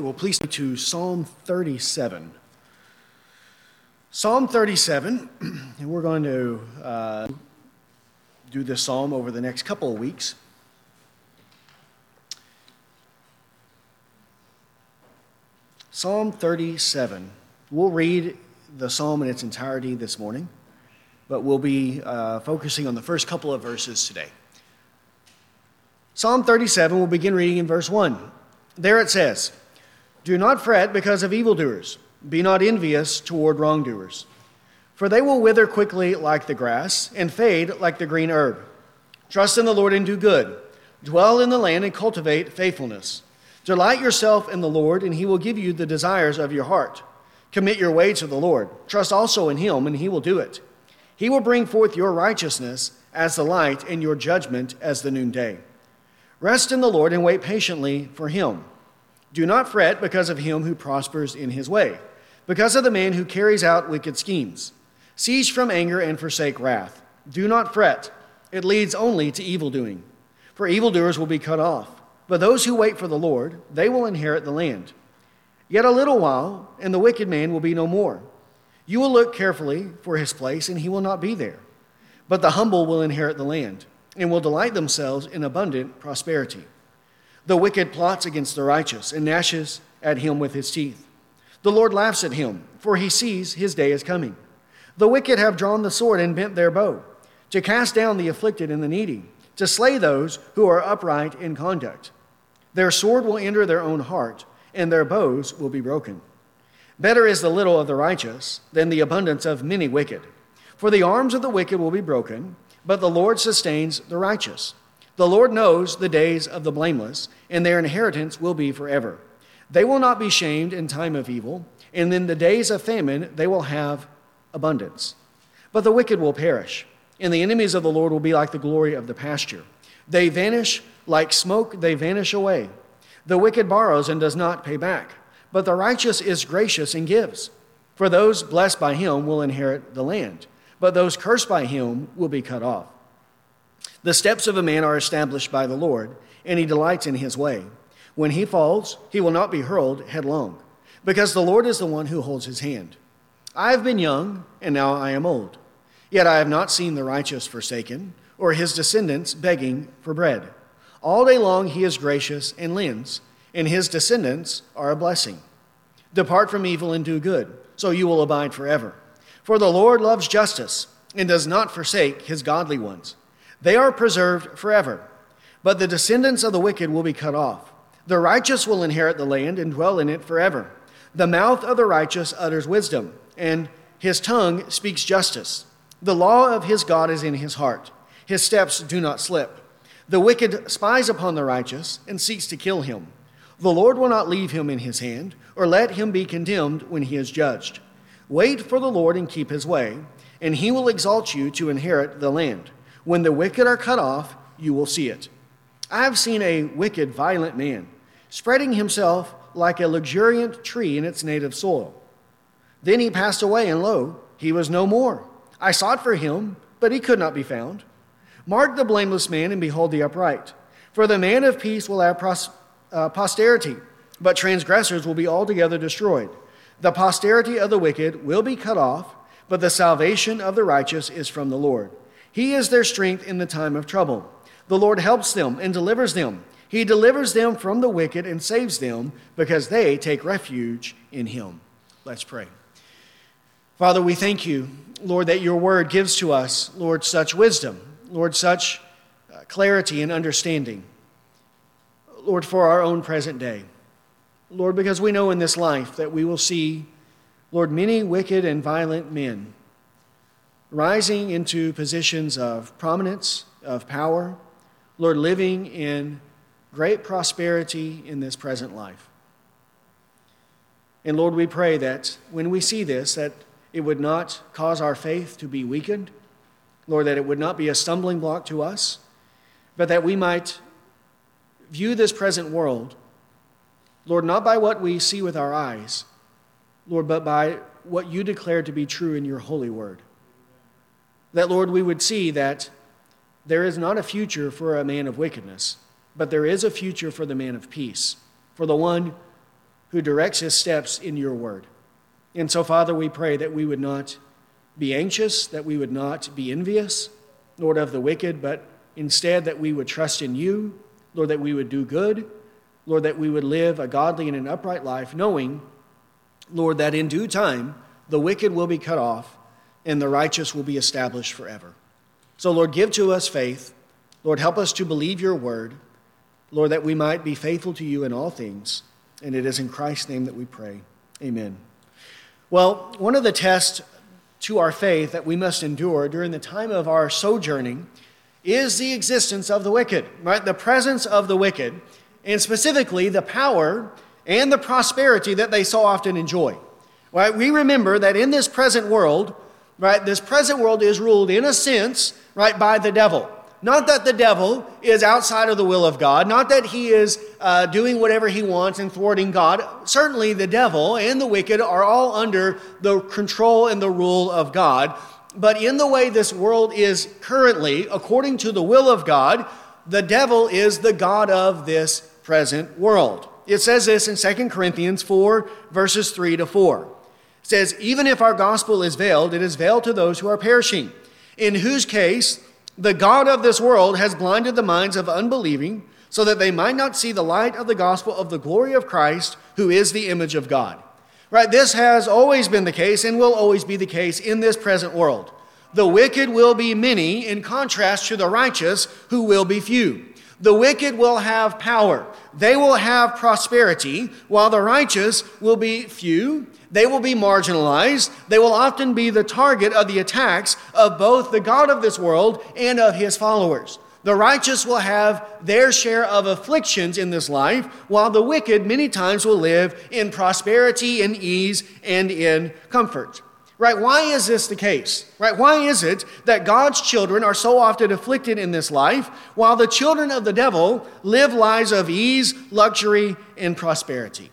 Well, please go to Psalm 37. Psalm 37, and we're going to uh, do this psalm over the next couple of weeks. Psalm 37. We'll read the psalm in its entirety this morning, but we'll be uh, focusing on the first couple of verses today. Psalm 37, we'll begin reading in verse 1. There it says, Do not fret because of evildoers, be not envious toward wrongdoers, for they will wither quickly like the grass and fade like the green herb. Trust in the Lord and do good, dwell in the land and cultivate faithfulness. Delight yourself in the Lord, and he will give you the desires of your heart. Commit your way to the Lord. Trust also in him, and he will do it. He will bring forth your righteousness as the light and your judgment as the noonday. Rest in the Lord and wait patiently for him. Do not fret because of him who prospers in his way, because of the man who carries out wicked schemes. Cease from anger and forsake wrath. Do not fret, it leads only to evil doing. For evildoers will be cut off, but those who wait for the Lord, they will inherit the land. Yet a little while, and the wicked man will be no more. You will look carefully for his place, and he will not be there. But the humble will inherit the land and will delight themselves in abundant prosperity. The wicked plots against the righteous and gnashes at him with his teeth. The Lord laughs at him, for he sees his day is coming. The wicked have drawn the sword and bent their bow, to cast down the afflicted and the needy, to slay those who are upright in conduct. Their sword will enter their own heart, and their bows will be broken. Better is the little of the righteous than the abundance of many wicked. For the arms of the wicked will be broken but the Lord sustains the righteous. The Lord knows the days of the blameless, and their inheritance will be forever. They will not be shamed in time of evil, and in the days of famine they will have abundance. But the wicked will perish, and the enemies of the Lord will be like the glory of the pasture. They vanish like smoke, they vanish away. The wicked borrows and does not pay back, but the righteous is gracious and gives. For those blessed by him will inherit the land but those cursed by him will be cut off. The steps of a man are established by the Lord, and he delights in his way. When he falls, he will not be hurled headlong, because the Lord is the one who holds his hand. I have been young, and now I am old. Yet I have not seen the righteous forsaken, or his descendants begging for bread. All day long he is gracious and lends, and his descendants are a blessing. Depart from evil and do good, so you will abide forever. For the Lord loves justice and does not forsake his godly ones. They are preserved forever. But the descendants of the wicked will be cut off. The righteous will inherit the land and dwell in it forever. The mouth of the righteous utters wisdom, and his tongue speaks justice. The law of his God is in his heart. His steps do not slip. The wicked spies upon the righteous and seeks to kill him. The Lord will not leave him in his hand, or let him be condemned when he is judged. Wait for the Lord and keep his way, and he will exalt you to inherit the land. When the wicked are cut off, you will see it. I have seen a wicked, violent man spreading himself like a luxuriant tree in its native soil. Then he passed away, and lo, he was no more. I sought for him, but he could not be found. Mark the blameless man and behold the upright. For the man of peace will have pros- uh, posterity, but transgressors will be altogether destroyed. The posterity of the wicked will be cut off, but the salvation of the righteous is from the Lord. He is their strength in the time of trouble. The Lord helps them and delivers them. He delivers them from the wicked and saves them because they take refuge in Him. Let's pray. Father, we thank you, Lord, that your word gives to us, Lord, such wisdom, Lord, such uh, clarity and understanding, Lord, for our own present day. Lord, because we know in this life that we will see, Lord, many wicked and violent men rising into positions of prominence, of power, Lord, living in great prosperity in this present life. And Lord, we pray that when we see this, that it would not cause our faith to be weakened, Lord, that it would not be a stumbling block to us, but that we might view this present world Lord, not by what we see with our eyes, Lord, but by what you declare to be true in your holy word. That, Lord, we would see that there is not a future for a man of wickedness, but there is a future for the man of peace, for the one who directs his steps in your word. And so, Father, we pray that we would not be anxious, that we would not be envious, Lord, of the wicked, but instead that we would trust in you, Lord, that we would do good, Lord, that we would live a godly and an upright life, knowing, Lord, that in due time the wicked will be cut off and the righteous will be established forever. So, Lord, give to us faith. Lord, help us to believe your word. Lord, that we might be faithful to you in all things. And it is in Christ's name that we pray. Amen. Well, one of the tests to our faith that we must endure during the time of our sojourning is the existence of the wicked, right? The presence of the wicked, and specifically the power and the prosperity that they so often enjoy. Right? We remember that in this present world, right, this present world is ruled in a sense, right, by the devil. Not that the devil is outside of the will of God, not that he is uh, doing whatever he wants and thwarting God. Certainly, the devil and the wicked are all under the control and the rule of God. But in the way this world is currently, according to the will of God, the devil is the God of this present world. It says this in 2 Corinthians 4, verses 3 to 4. Says, Even if our gospel is veiled, it is veiled to those who are perishing, in whose case, the God of this world has blinded the minds of unbelieving so that they might not see the light of the gospel of the glory of Christ, who is the image of God. Right? This has always been the case and will always be the case in this present world. The wicked will be many in contrast to the righteous, who will be few. The wicked will have power. They will have prosperity, while the righteous will be few they will be marginalized. They will often be the target of the attacks of both the God of this world and of his followers. The righteous will have their share of afflictions in this life, while the wicked many times will live in prosperity and ease and in comfort. Right? Why is this the case? Right? Why is it that God's children are so often afflicted in this life, while the children of the devil live lives of ease, luxury, and prosperity?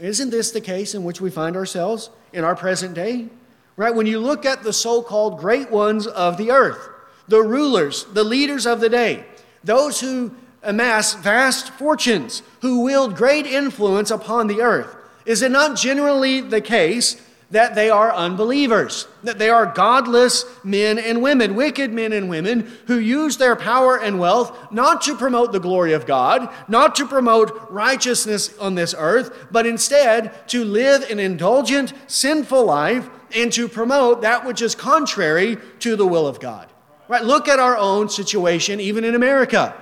Isn't this the case in which we find ourselves in our present day? Right? When you look at the so called great ones of the earth, the rulers, the leaders of the day, those who amass vast fortunes, who wield great influence upon the earth, is it not generally the case that they are unbelievers, that they are godless men and women, wicked men and women who use their power and wealth not to promote the glory of God, not to promote righteousness on this earth, but instead to live an indulgent, sinful life and to promote that which is contrary to the will of God. Right? Look at our own situation, even in America,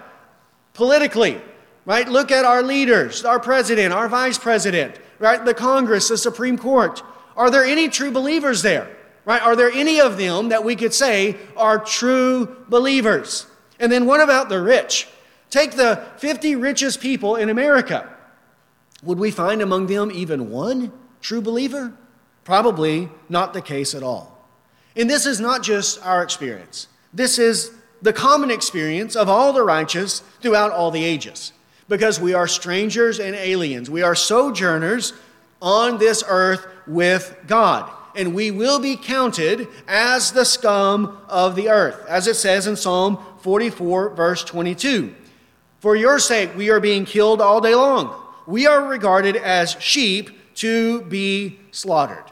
politically. Right? Look at our leaders, our president, our vice president, right? The Congress, the Supreme Court. Are there any true believers there? Right? Are there any of them that we could say are true believers? And then what about the rich? Take the 50 richest people in America. Would we find among them even one true believer? Probably not the case at all. And this is not just our experience. This is the common experience of all the righteous throughout all the ages. Because we are strangers and aliens. We are sojourners on this earth with God. And we will be counted as the scum of the earth, as it says in Psalm 44, verse 22. For your sake, we are being killed all day long. We are regarded as sheep to be slaughtered.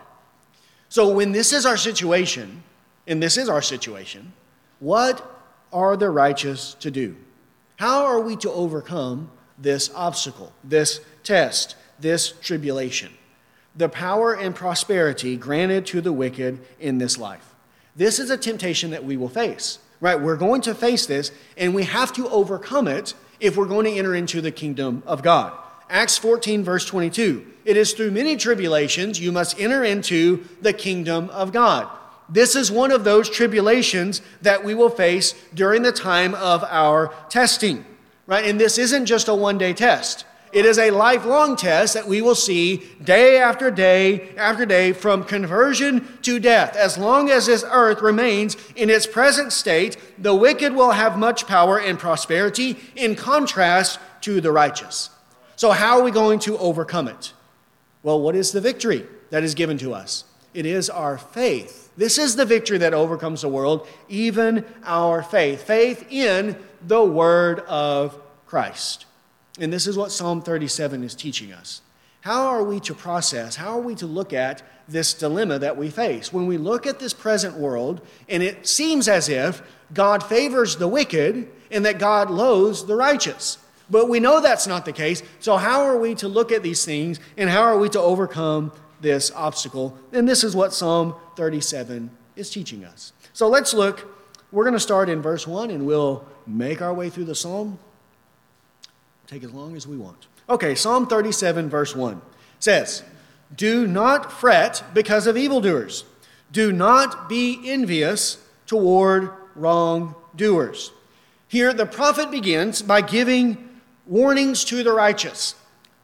So, when this is our situation, and this is our situation, what are the righteous to do? How are we to overcome this obstacle, this test, this tribulation? The power and prosperity granted to the wicked in this life. This is a temptation that we will face, right? We're going to face this, and we have to overcome it if we're going to enter into the kingdom of God. Acts 14, verse 22. It is through many tribulations you must enter into the kingdom of God. This is one of those tribulations that we will face during the time of our testing, right? And this isn't just a one day test. It is a lifelong test that we will see day after day after day from conversion to death. As long as this earth remains in its present state, the wicked will have much power and prosperity in contrast to the righteous. So, how are we going to overcome it? Well, what is the victory that is given to us? It is our faith. This is the victory that overcomes the world, even our faith. Faith in the Word of Christ. And this is what Psalm 37 is teaching us. How are we to process? How are we to look at this dilemma that we face? When we look at this present world, and it seems as if God favors the wicked and that God loathes the righteous. But we know that's not the case. So, how are we to look at these things and how are we to overcome this obstacle? And this is what Psalm 37 is teaching us. So, let's look. We're going to start in verse 1 and we'll make our way through the psalm. Take as long as we want. Okay, Psalm 37, verse 1 says, Do not fret because of evildoers, do not be envious toward wrongdoers. Here, the prophet begins by giving warnings to the righteous,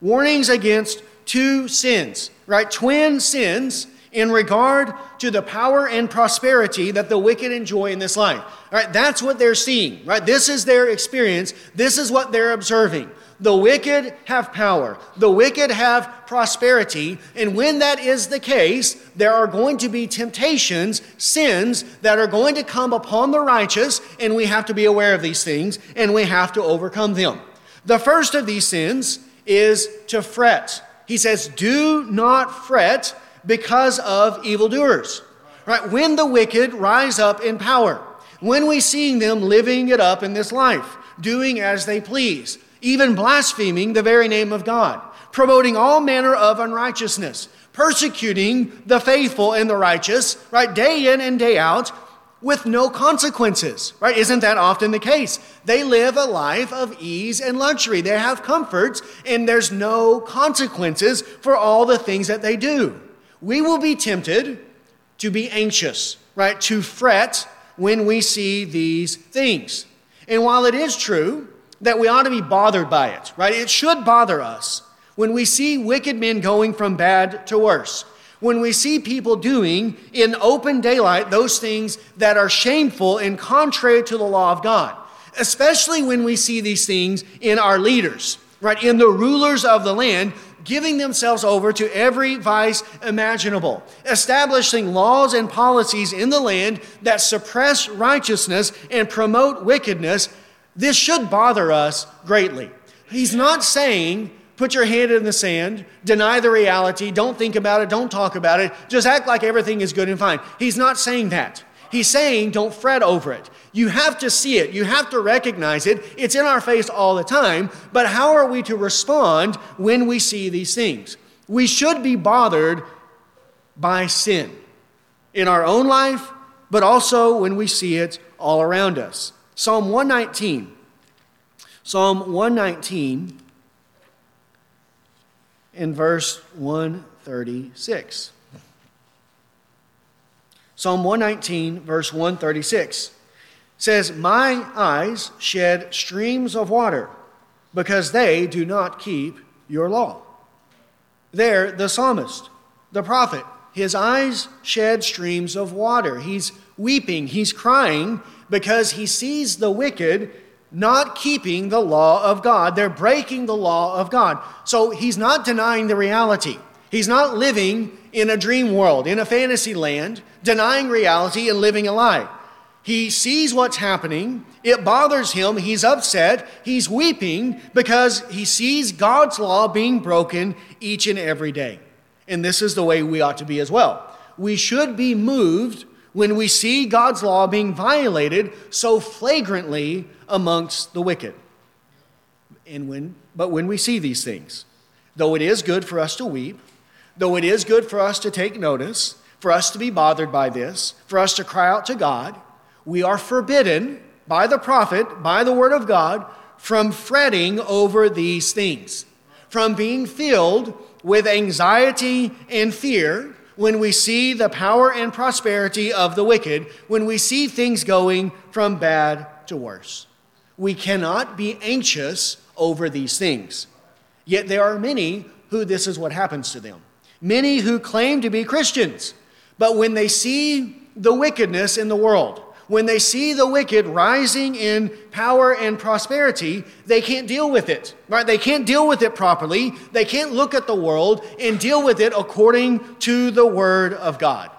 warnings against two sins, right? Twin sins in regard to the power and prosperity that the wicked enjoy in this life. All right, that's what they're seeing, right? This is their experience. This is what they're observing. The wicked have power. The wicked have prosperity. And when that is the case, there are going to be temptations, sins that are going to come upon the righteous, and we have to be aware of these things and we have to overcome them. The first of these sins is to fret. He says, Do not fret because of evildoers. Right? When the wicked rise up in power, when we see them living it up in this life, doing as they please, even blaspheming the very name of God, promoting all manner of unrighteousness, persecuting the faithful and the righteous, right, day in and day out, with no consequences, right? Isn't that often the case? They live a life of ease and luxury. They have comforts, and there's no consequences for all the things that they do. We will be tempted to be anxious, right? To fret when we see these things. And while it is true that we ought to be bothered by it, right? It should bother us when we see wicked men going from bad to worse when we see people doing in open daylight those things that are shameful and contrary to the law of God, especially when we see these things in our leaders, right? In the rulers of the land, giving themselves over to every vice imaginable, establishing laws and policies in the land that suppress righteousness and promote wickedness. This should bother us greatly. He's not saying Put your hand in the sand, deny the reality, don't think about it, don't talk about it, just act like everything is good and fine. He's not saying that. He's saying don't fret over it. You have to see it, you have to recognize it. It's in our face all the time, but how are we to respond when we see these things? We should be bothered by sin in our own life, but also when we see it all around us. Psalm 119. Psalm 119 in verse 136. Psalm 119, verse 136 says, My eyes shed streams of water because they do not keep your law. There, the psalmist, the prophet, his eyes shed streams of water. He's weeping, he's crying because he sees the wicked not keeping the law of God. They're breaking the law of God. So he's not denying the reality. He's not living in a dream world, in a fantasy land, denying reality and living a lie. He sees what's happening. It bothers him. He's upset. He's weeping because he sees God's law being broken each and every day. And this is the way we ought to be as well. We should be moved when we see God's law being violated so flagrantly amongst the wicked. And when, but when we see these things, though it is good for us to weep, though it is good for us to take notice, for us to be bothered by this, for us to cry out to God, we are forbidden by the prophet, by the word of God, from fretting over these things, from being filled with anxiety and fear when we see the power and prosperity of the wicked, when we see things going from bad to worse. We cannot be anxious over these things. Yet there are many who this is what happens to them. Many who claim to be Christians, but when they see the wickedness in the world, when they see the wicked rising in power and prosperity, they can't deal with it. Right? They can't deal with it properly. They can't look at the world and deal with it according to the word of God.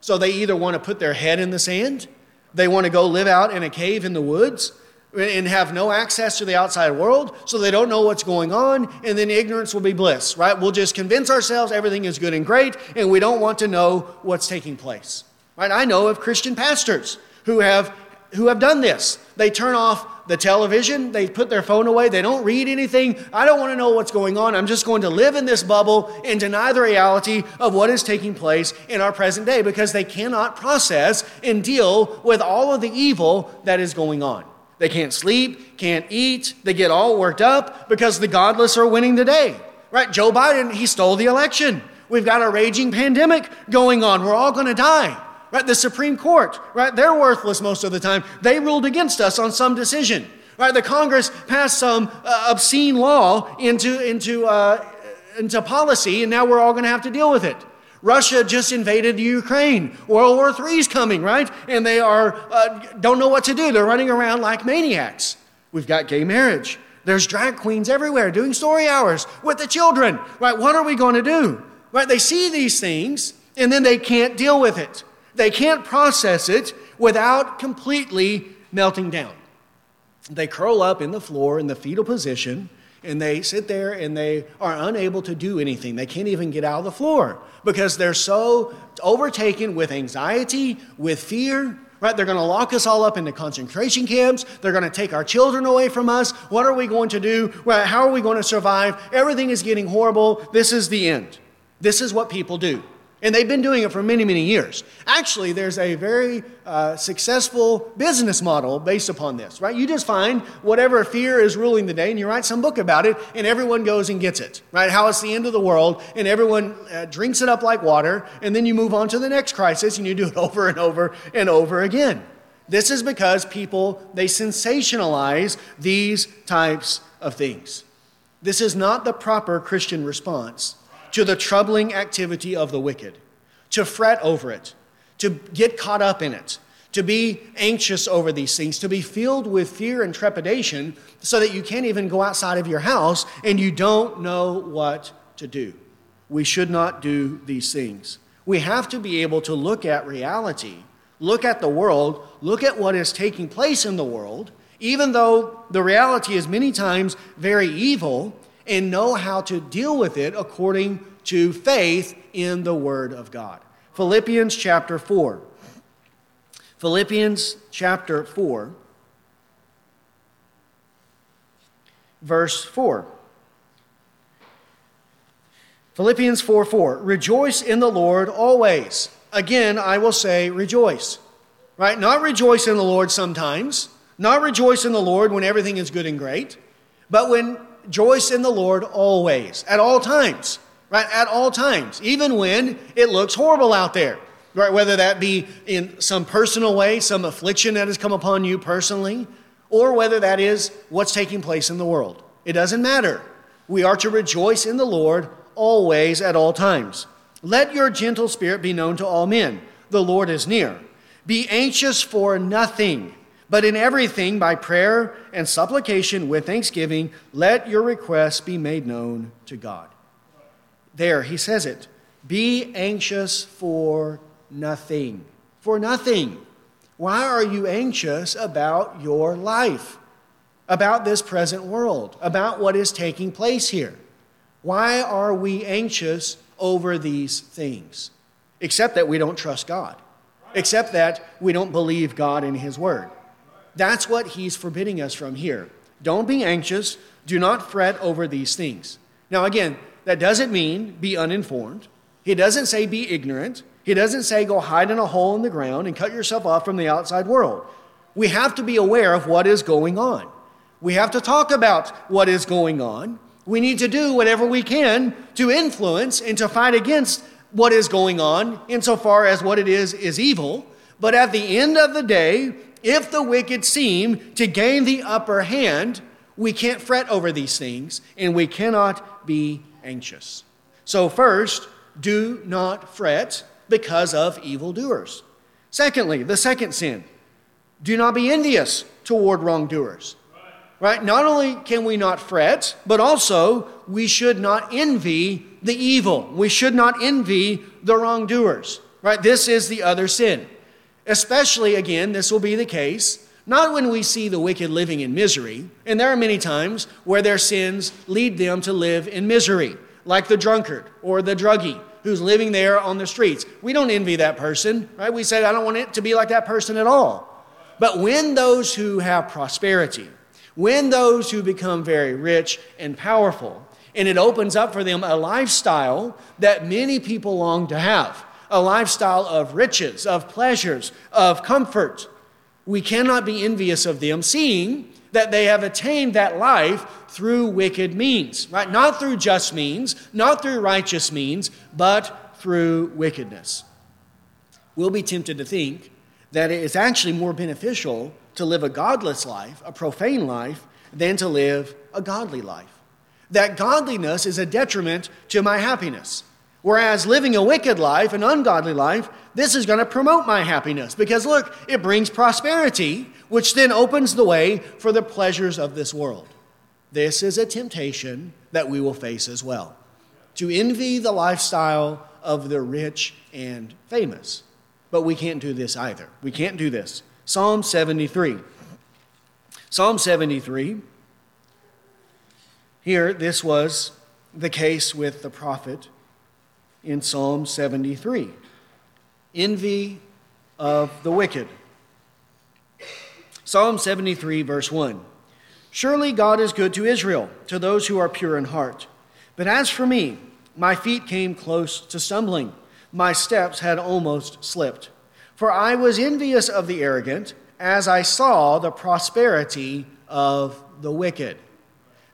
So they either want to put their head in the sand, they want to go live out in a cave in the woods, and have no access to the outside world, so they don't know what's going on, and then ignorance will be bliss, right? We'll just convince ourselves everything is good and great, and we don't want to know what's taking place, right? I know of Christian pastors who have who have done this. They turn off the television, they put their phone away, they don't read anything. I don't want to know what's going on. I'm just going to live in this bubble and deny the reality of what is taking place in our present day because they cannot process and deal with all of the evil that is going on. They can't sleep, can't eat, they get all worked up because the godless are winning the day. Right? Joe Biden, he stole the election. We've got a raging pandemic going on. We're all going to die. Right? The Supreme Court, right? They're worthless most of the time. They ruled against us on some decision. Right? The Congress passed some uh, obscene law into, into, uh, into policy, and now we're all going to have to deal with it. Russia just invaded Ukraine. World War III is coming, right? And they are uh, don't know what to do. They're running around like maniacs. We've got gay marriage. There's drag queens everywhere doing story hours with the children. Right? What are we going to do? Right? They see these things and then they can't deal with it. They can't process it without completely melting down. They curl up in the floor in the fetal position and they sit there and they are unable to do anything. They can't even get out of the floor because they're so overtaken with anxiety, with fear. Right? They're going to lock us all up into concentration camps. They're going to take our children away from us. What are we going to do? How are we going to survive? Everything is getting horrible. This is the end. This is what people do. And they've been doing it for many, many years. Actually, there's a very uh, successful business model based upon this, right? You just find whatever fear is ruling the day and you write some book about it, and everyone goes and gets it, right? How it's the end of the world, and everyone uh, drinks it up like water, and then you move on to the next crisis and you do it over and over and over again. This is because people, they sensationalize these types of things. This is not the proper Christian response to the troubling activity of the wicked, to fret over it, to get caught up in it, to be anxious over these things, to be filled with fear and trepidation so that you can't even go outside of your house and you don't know what to do. We should not do these things. We have to be able to look at reality, look at the world, look at what is taking place in the world, even though the reality is many times very evil, and know how to deal with it according to faith in the Word of God. Philippians chapter 4. Philippians chapter 4, verse 4. Philippians 4 4. Rejoice in the Lord always. Again, I will say rejoice. Right? Not rejoice in the Lord sometimes, not rejoice in the Lord when everything is good and great, but when rejoice in the Lord always, at all times, right? At all times, even when it looks horrible out there, right? Whether that be in some personal way, some affliction that has come upon you personally, or whether that is what's taking place in the world. It doesn't matter. We are to rejoice in the Lord always at all times. Let your gentle spirit be known to all men. The Lord is near. Be anxious for nothing but in everything, by prayer and supplication with thanksgiving, let your requests be made known to God. There, he says it. Be anxious for nothing. For nothing. Why are you anxious about your life, about this present world, about what is taking place here? Why are we anxious over these things? Except that we don't trust God, except that we don't believe God in His Word. That's what he's forbidding us from here. Don't be anxious. Do not fret over these things. Now, again, that doesn't mean be uninformed. He doesn't say be ignorant. He doesn't say go hide in a hole in the ground and cut yourself off from the outside world. We have to be aware of what is going on. We have to talk about what is going on. We need to do whatever we can to influence and to fight against what is going on insofar as what it is is evil. But at the end of the day, if the wicked seem to gain the upper hand, we can't fret over these things and we cannot be anxious. So, first, do not fret because of evildoers. Secondly, the second sin do not be envious toward wrongdoers. Right? Not only can we not fret, but also we should not envy the evil. We should not envy the wrongdoers. Right? This is the other sin. Especially, again, this will be the case not when we see the wicked living in misery, and there are many times where their sins lead them to live in misery, like the drunkard or the druggie who's living there on the streets. We don't envy that person, right? We say, I don't want it to be like that person at all. But when those who have prosperity, when those who become very rich and powerful, and it opens up for them a lifestyle that many people long to have a lifestyle of riches, of pleasures, of comfort. We cannot be envious of them, seeing that they have attained that life through wicked means, right? Not through just means, not through righteous means, but through wickedness. We'll be tempted to think that it is actually more beneficial to live a godless life, a profane life, than to live a godly life. That godliness is a detriment to my happiness. Whereas living a wicked life, an ungodly life, this is going to promote my happiness because look, it brings prosperity, which then opens the way for the pleasures of this world. This is a temptation that we will face as well to envy the lifestyle of the rich and famous. But we can't do this either. We can't do this. Psalm 73. Psalm 73. Here, this was the case with the prophet in Psalm 73 envy of the wicked. Psalm 73, verse 1 Surely God is good to Israel, to those who are pure in heart. But as for me, my feet came close to stumbling, my steps had almost slipped. For I was envious of the arrogant as I saw the prosperity of the wicked.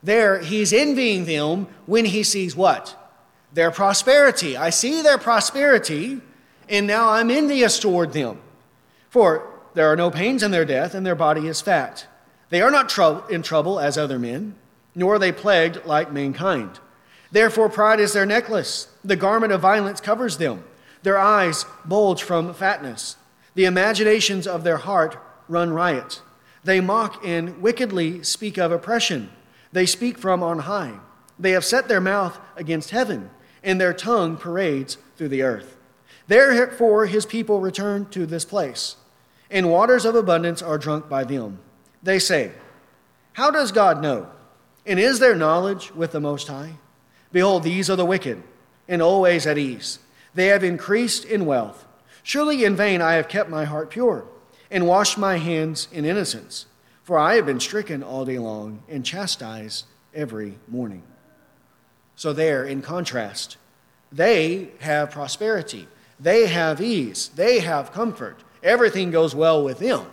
There, he's envying them when he sees what? Their prosperity. I see their prosperity, and now I'm envious toward them. For there are no pains in their death, and their body is fat. They are not in trouble as other men, nor are they plagued like mankind. Therefore, pride is their necklace. The garment of violence covers them. Their eyes bulge from fatness. The imaginations of their heart run riot. They mock and wickedly speak of oppression. They speak from on high. They have set their mouth against heaven, and their tongue parades through the earth. Therefore, his people return to this place, and waters of abundance are drunk by them. They say, How does God know? And is there knowledge with the Most High? Behold, these are the wicked, and always at ease. They have increased in wealth. Surely in vain I have kept my heart pure, and washed my hands in innocence. For I have been stricken all day long, and chastised every morning. So, there, in contrast, they have prosperity, they have ease, they have comfort. Everything goes well with them.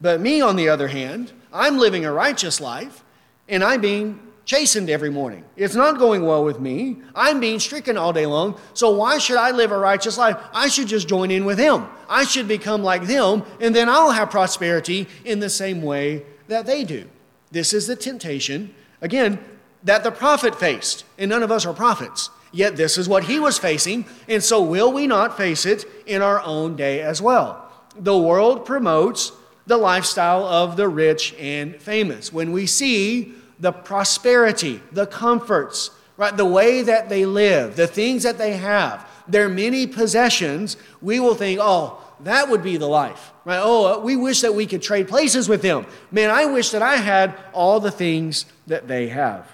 But me, on the other hand, I'm living a righteous life and I'm being chastened every morning. It's not going well with me. I'm being stricken all day long. So why should I live a righteous life? I should just join in with Him. I should become like them, and then I'll have prosperity in the same way that they do. This is the temptation, again, that the prophet faced. And none of us are prophets. Yet this is what he was facing. And so will we not face it in our own day as well? The world promotes the lifestyle of the rich and famous. When we see the prosperity, the comforts, right, the way that they live, the things that they have, their many possessions, we will think, oh, that would be the life. Right? Oh, we wish that we could trade places with them. Man, I wish that I had all the things that they have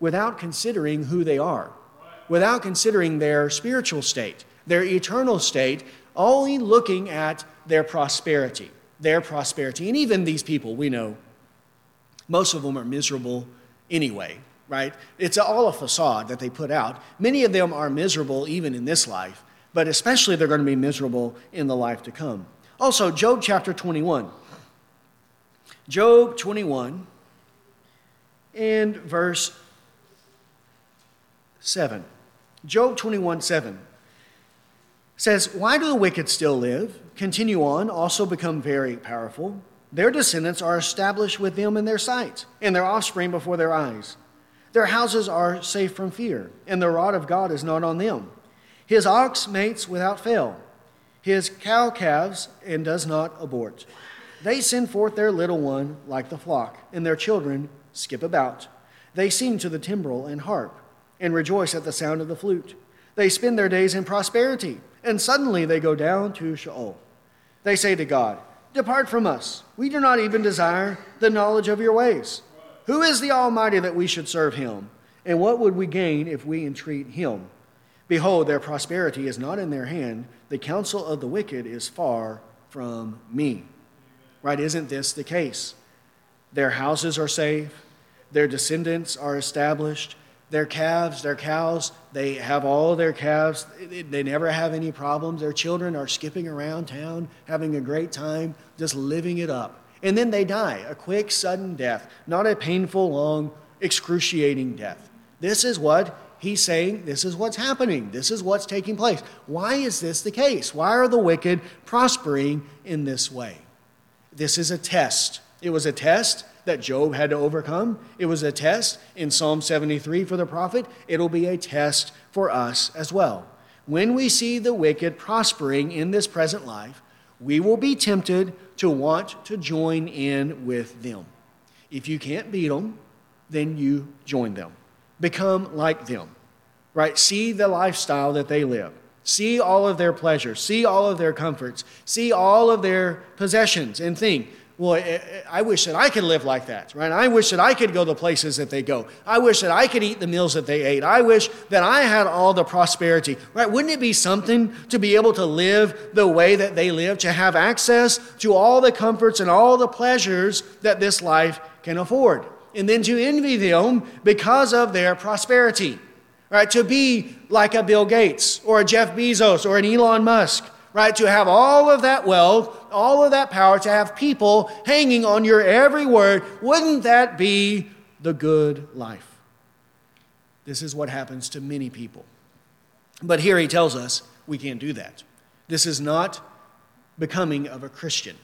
without considering who they are, without considering their spiritual state, their eternal state, only looking at their prosperity their prosperity. And even these people, we know, most of them are miserable anyway, right? It's all a facade that they put out. Many of them are miserable even in this life, but especially they're going to be miserable in the life to come. Also, Job chapter 21. Job 21 and verse 7. Job 21 7 says, Why do the wicked still live? continue on, also become very powerful. Their descendants are established with them in their sight, and their offspring before their eyes. Their houses are safe from fear, and the rod of God is not on them. His ox mates without fail, his cow calves, and does not abort. They send forth their little one like the flock, and their children skip about. They sing to the timbrel and harp, and rejoice at the sound of the flute. They spend their days in prosperity, and suddenly they go down to Sheol. They say to God, Depart from us. We do not even desire the knowledge of your ways. Who is the Almighty that we should serve him? And what would we gain if we entreat him? Behold, their prosperity is not in their hand. The counsel of the wicked is far from me. Right? Isn't this the case? Their houses are safe, their descendants are established, their calves, their cows, they have all their calves. They never have any problems. Their children are skipping around town, having a great time, just living it up. And then they die a quick, sudden death, not a painful, long, excruciating death. This is what he's saying. This is what's happening. This is what's taking place. Why is this the case? Why are the wicked prospering in this way? This is a test. It was a test that Job had to overcome. It was a test in Psalm 73 for the prophet. It'll be a test for us as well. When we see the wicked prospering in this present life, we will be tempted to want to join in with them. If you can't beat them, then you join them. Become like them, right? See the lifestyle that they live. See all of their pleasures. See all of their comforts. See all of their possessions and think, well, eh, eh, I wish that I could live like that, right? I wish that I could go the places that they go. I wish that I could eat the meals that they ate. I wish that I had all the prosperity, right? Wouldn't it be something to be able to live the way that they live, to have access to all the comforts and all the pleasures that this life can afford? And then to envy them because of their prosperity, right? To be like a Bill Gates or a Jeff Bezos or an Elon Musk right? To have all of that wealth, all of that power, to have people hanging on your every word, wouldn't that be the good life? This is what happens to many people. But here he tells us we can't do that. This is not becoming of a Christian,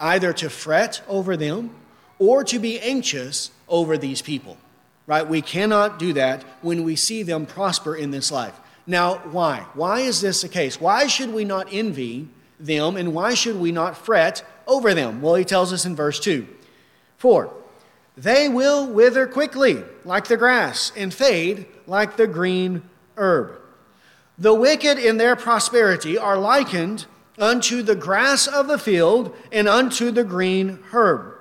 either to fret over them or to be anxious over these people. Right? We cannot do that when we see them prosper in this life. Now, why? Why is this the case? Why should we not envy them and why should we not fret over them? Well, he tells us in verse 2 For they will wither quickly like the grass and fade like the green herb. The wicked in their prosperity are likened unto the grass of the field and unto the green herb.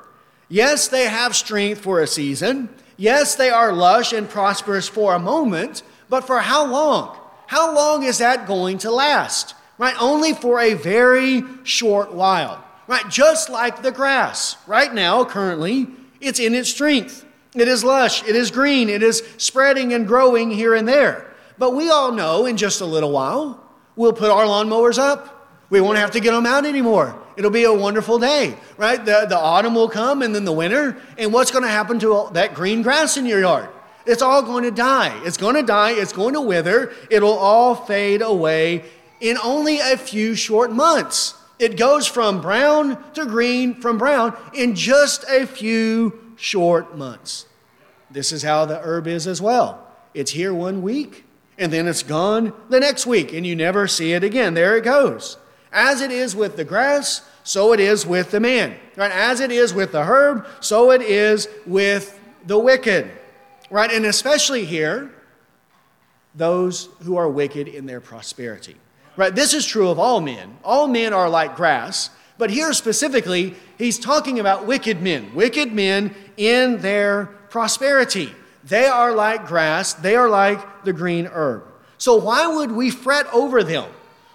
Yes, they have strength for a season. Yes, they are lush and prosperous for a moment, but for how long? How long is that going to last? Right? Only for a very short while. Right? Just like the grass. Right now, currently, it's in its strength. It is lush, it is green, it is spreading and growing here and there. But we all know in just a little while, we'll put our lawnmowers up. We won't have to get them out anymore. It'll be a wonderful day, right? The, the autumn will come and then the winter. And what's going to happen to all that green grass in your yard? It's all going to die. It's going to die. It's going to wither. It'll all fade away in only a few short months. It goes from brown to green, from brown, in just a few short months. This is how the herb is as well. It's here one week, and then it's gone the next week, and you never see it again. There it goes. As it is with the grass, so it is with the man. Right? As it is with the herb, so it is with the wicked right? And especially here, those who are wicked in their prosperity. Right? This is true of all men. All men are like grass, but here specifically, he's talking about wicked men. Wicked men in their prosperity. They are like grass, they are like the green herb. So why would we fret over them?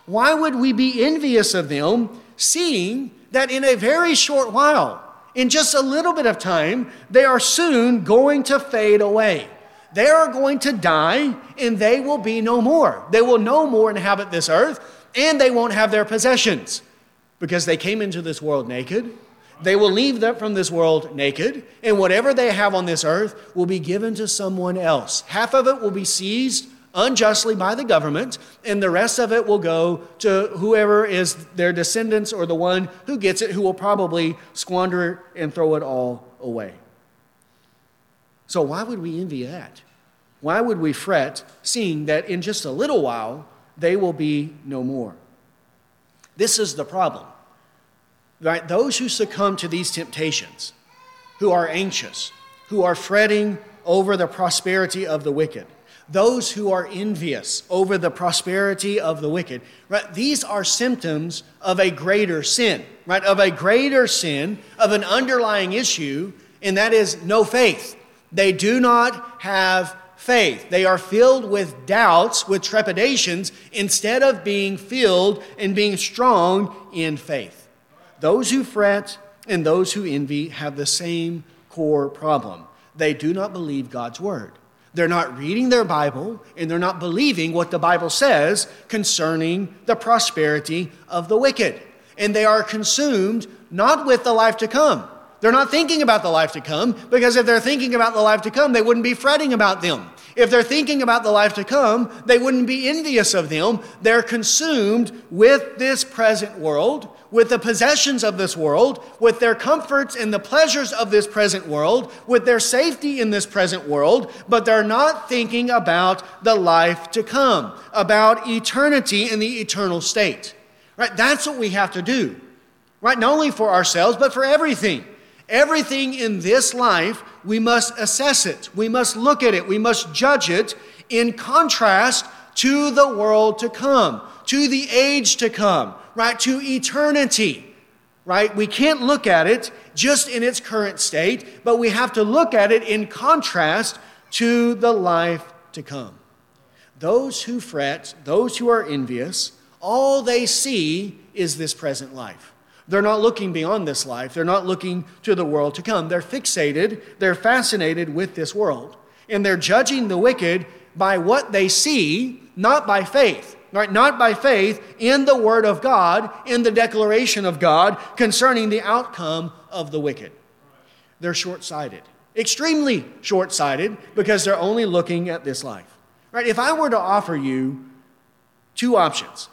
Why would we be envious of them, seeing that in a very short while in just a little bit of time, they are soon going to fade away. They are going to die and they will be no more. They will no more inhabit this earth and they won't have their possessions because they came into this world naked. They will leave them from this world naked, and whatever they have on this earth will be given to someone else. Half of it will be seized unjustly by the government, and the rest of it will go to whoever is their descendants or the one who gets it, who will probably squander it and throw it all away. So, why would we envy that? Why would we fret seeing that in just a little while they will be no more? This is the problem. Right? Those who succumb to these temptations, who are anxious, who are fretting over the prosperity of the wicked, those who are envious over the prosperity of the wicked, right? These are symptoms of a greater sin, right? Of a greater sin, of an underlying issue, and that is no faith. They do not have faith. They are filled with doubts, with trepidations, instead of being filled and being strong in faith. Those who fret and those who envy have the same core problem. They do not believe God's word. They're not reading their Bible and they're not believing what the Bible says concerning the prosperity of the wicked. And they are consumed not with the life to come. They're not thinking about the life to come because if they're thinking about the life to come, they wouldn't be fretting about them. If they're thinking about the life to come, they wouldn't be envious of them. They're consumed with this present world, with the possessions of this world, with their comforts and the pleasures of this present world, with their safety in this present world, but they're not thinking about the life to come, about eternity and the eternal state. Right? That's what we have to do. Right? Not only for ourselves, but for everything. Everything in this life, we must assess it. We must look at it. We must judge it in contrast to the world to come, to the age to come, right? To eternity, right? We can't look at it just in its current state, but we have to look at it in contrast to the life to come. Those who fret, those who are envious, all they see is this present life. They're not looking beyond this life. They're not looking to the world to come. They're fixated, they're fascinated with this world. And they're judging the wicked by what they see, not by faith right? Not by faith in the word of God, in the declaration of God concerning the outcome of the wicked. They're short sighted, extremely short sighted, because they're only looking at this life, right? If I were to offer you two options,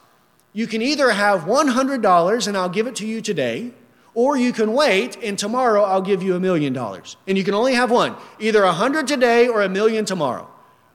you can either have $100 and I'll give it to you today, or you can wait and tomorrow I'll give you a million dollars. And you can only have one either a 100 today or a million tomorrow.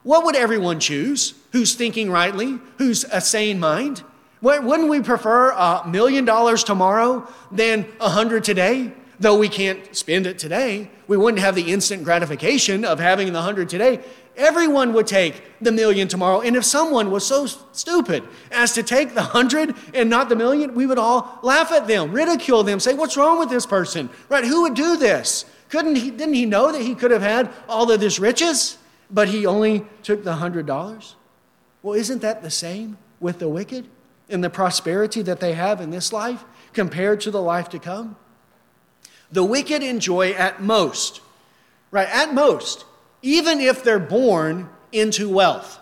What would everyone choose? Who's thinking rightly? Who's a sane mind? Wouldn't we prefer a million dollars tomorrow than a hundred today? Though we can't spend it today, we wouldn't have the instant gratification of having the hundred today. Everyone would take the million tomorrow. And if someone was so stupid as to take the hundred and not the million, we would all laugh at them, ridicule them, say, What's wrong with this person? Right? Who would do this? Couldn't he, didn't he know that he could have had all of this riches? But he only took the hundred dollars? Well, isn't that the same with the wicked and the prosperity that they have in this life compared to the life to come? The wicked enjoy at most, right? At most, even if they're born into wealth,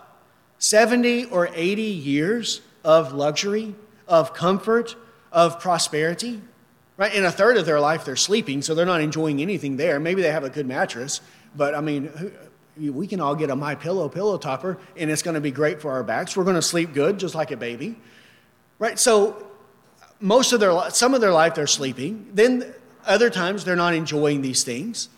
70 or 80 years of luxury, of comfort, of prosperity, right? In a third of their life, they're sleeping, so they're not enjoying anything there. Maybe they have a good mattress, but I mean, we can all get a my pillow pillow topper and it's going to be great for our backs. We're going to sleep good just like a baby. Right so most of their some of their life they're sleeping. Then other times they're not enjoying these things.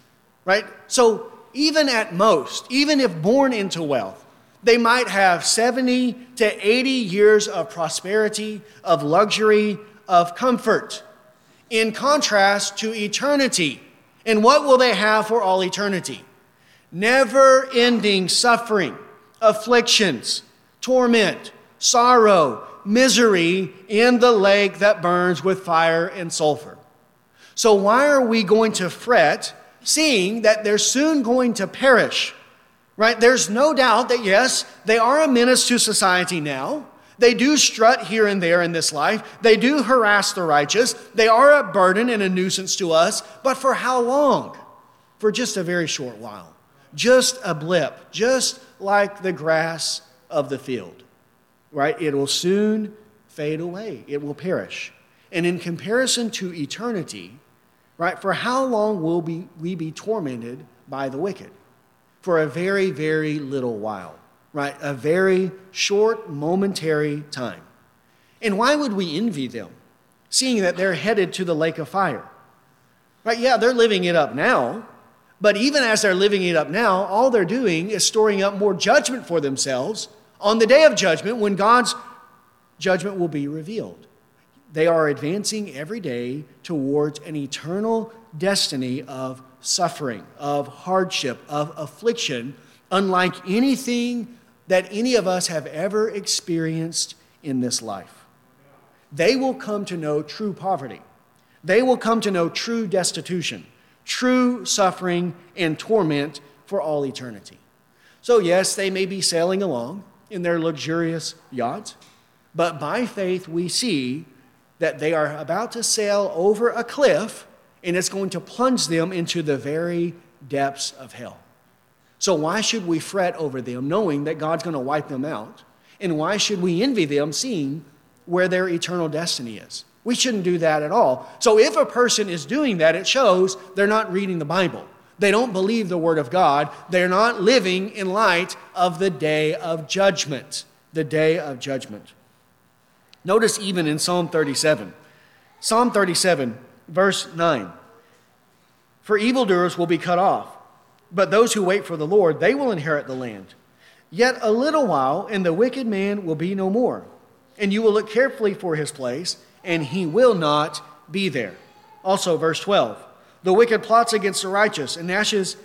Right so even at most even if born into wealth they might have 70 to 80 years of prosperity of luxury of comfort. In contrast to eternity and what will they have for all eternity never ending suffering, afflictions, torment, sorrow, misery in the lake that burns with fire and sulfur. So, why are we going to fret seeing that they're soon going to perish? Right? There's no doubt that, yes, they are a menace to society now. They do strut here and there in this life. They do harass the righteous. They are a burden and a nuisance to us. But for how long? For just a very short while just a blip, just like the grass of the field, right? It will soon fade away, it will perish. And in comparison to eternity, right, for how long will we, we be tormented by the wicked? For a very, very little while, right? A very short, momentary time. And why would we envy them, seeing that they're headed to the lake of fire? Right? Yeah, they're living it up now, but even as they're living it up now, all they're doing is storing up more judgment for themselves on the day of judgment when God's judgment will be revealed. They are advancing every day towards an eternal destiny of suffering, of hardship, of affliction, unlike anything that any of us have ever experienced in this life. They will come to know true poverty. They will come to know true destitution, true suffering and torment for all eternity. So, yes, they may be sailing along in their luxurious yachts, but by faith we see that they are about to sail over a cliff and it's going to plunge them into the very depths of hell. So, why should we fret over them knowing that God's going to wipe them out? And why should we envy them seeing where their eternal destiny is? We shouldn't do that at all. So, if a person is doing that, it shows they're not reading the Bible. They don't believe the Word of God. They're not living in light of the day of judgment. The day of judgment. Notice even in Psalm 37. Psalm 37, verse 9. For evildoers will be cut off, but those who wait for the Lord, they will inherit the land. Yet a little while, and the wicked man will be no more. And you will look carefully for his place, and he will not be there. Also, verse 12. The wicked plots against the righteous and gnashes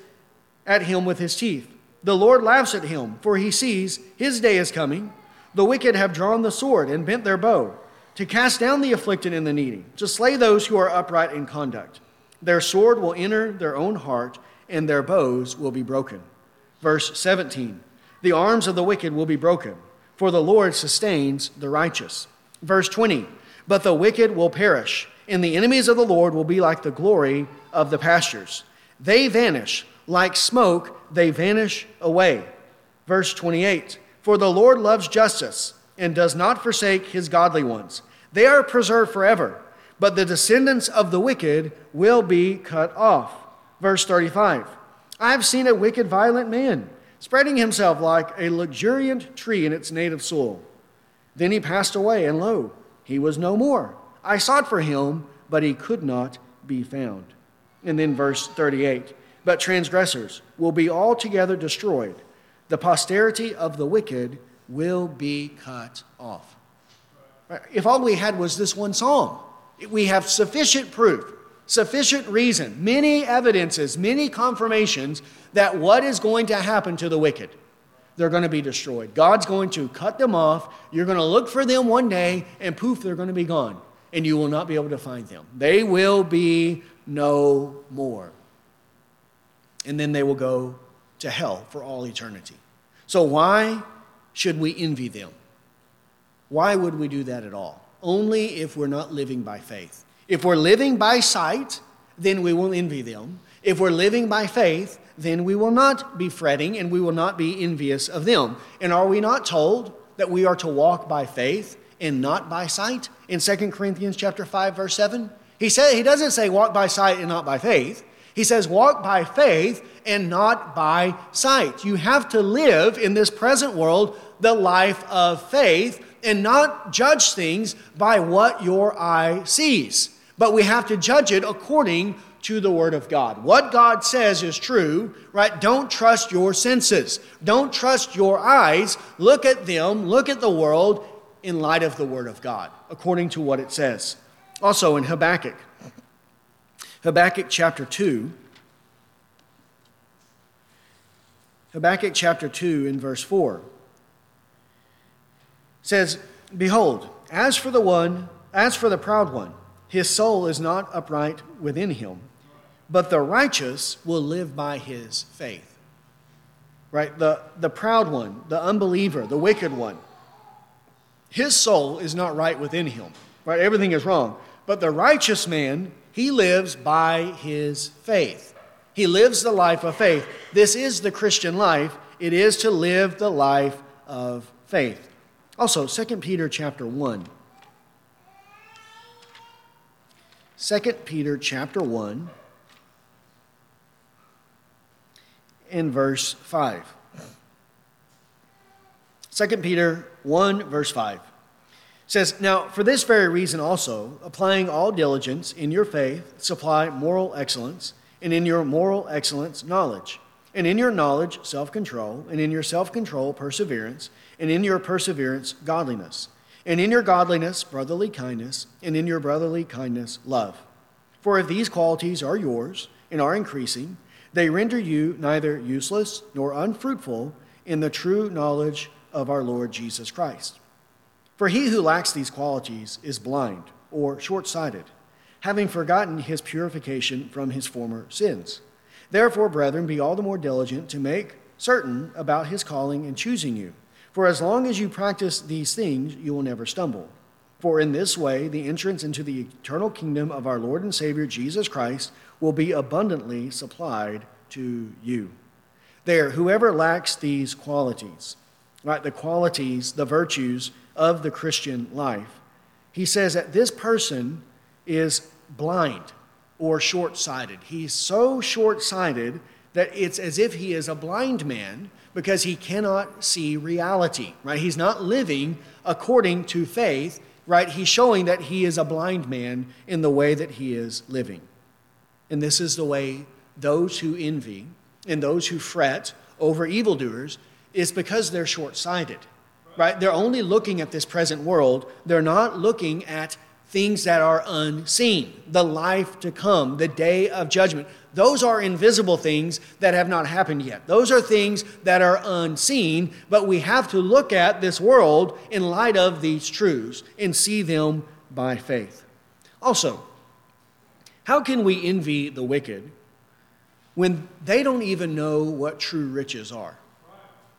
at him with his teeth. The Lord laughs at him, for he sees his day is coming. The wicked have drawn the sword and bent their bow to cast down the afflicted and the needy, to slay those who are upright in conduct. Their sword will enter their own heart, and their bows will be broken. Verse 17 The arms of the wicked will be broken, for the Lord sustains the righteous. Verse 20 But the wicked will perish, and the enemies of the Lord will be like the glory of the pastures. They vanish like smoke, they vanish away. Verse 28 For the Lord loves justice and does not forsake his godly ones. They are preserved forever, but the descendants of the wicked will be cut off. Verse 35 I have seen a wicked, violent man spreading himself like a luxuriant tree in its native soil. Then he passed away, and lo, he was no more. I sought for him, but he could not be found. And then verse 38 But transgressors will be altogether destroyed, the posterity of the wicked will be cut off. If all we had was this one psalm, we have sufficient proof, sufficient reason, many evidences, many confirmations that what is going to happen to the wicked? They're going to be destroyed. God's going to cut them off. You're going to look for them one day, and poof, they're going to be gone, and you will not be able to find them. They will be no more. And then they will go to hell for all eternity. So, why should we envy them? Why would we do that at all? Only if we're not living by faith. If we're living by sight, then we will envy them. If we're living by faith, then we will not be fretting and we will not be envious of them. And are we not told that we are to walk by faith and not by sight in 2 Corinthians chapter 5 verse 7? He, said, he doesn't say walk by sight and not by faith. He says walk by faith and not by sight. You have to live in this present world the life of faith and not judge things by what your eye sees. But we have to judge it according to the Word of God. What God says is true, right? Don't trust your senses. Don't trust your eyes. Look at them, look at the world in light of the Word of God, according to what it says. Also in Habakkuk, Habakkuk chapter 2. Habakkuk chapter 2 in verse 4 says, Behold, as for the one, as for the proud one, his soul is not upright within him, but the righteous will live by his faith. Right? The, the proud one, the unbeliever, the wicked one, his soul is not right within him. Right? Everything is wrong. But the righteous man, he lives by his faith. He lives the life of faith. This is the Christian life. It is to live the life of faith. Also, 2 Peter chapter 1. 2 Peter chapter 1 in verse 5. 2 Peter 1 verse 5 says, Now, for this very reason also, applying all diligence in your faith, supply moral excellence, and in your moral excellence, knowledge, and in your knowledge, self control, and in your self control, perseverance, and in your perseverance, godliness, and in your godliness, brotherly kindness, and in your brotherly kindness, love. For if these qualities are yours and are increasing, they render you neither useless nor unfruitful in the true knowledge of our Lord Jesus Christ. For he who lacks these qualities is blind or short sighted, having forgotten his purification from his former sins. Therefore, brethren, be all the more diligent to make certain about his calling and choosing you. For as long as you practice these things, you will never stumble. For in this way, the entrance into the eternal kingdom of our Lord and Savior Jesus Christ will be abundantly supplied to you. There, whoever lacks these qualities, right, the qualities, the virtues of the Christian life, he says that this person is blind or short sighted. He's so short sighted that it's as if he is a blind man because he cannot see reality, right? He's not living according to faith, right? He's showing that he is a blind man in the way that he is living. And this is the way those who envy and those who fret over evildoers is because they're short sighted, right? They're only looking at this present world, they're not looking at things that are unseen, the life to come, the day of judgment. Those are invisible things that have not happened yet. Those are things that are unseen, but we have to look at this world in light of these truths and see them by faith. Also, how can we envy the wicked when they don't even know what true riches are?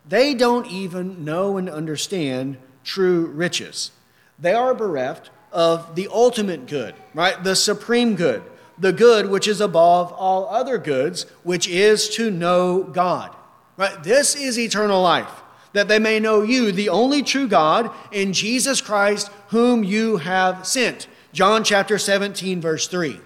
They don't even know and understand true riches. They are bereft of the ultimate good, right? The supreme good, the good which is above all other goods, which is to know God, right? This is eternal life, that they may know you, the only true God, in Jesus Christ, whom you have sent. John chapter 17, verse 3.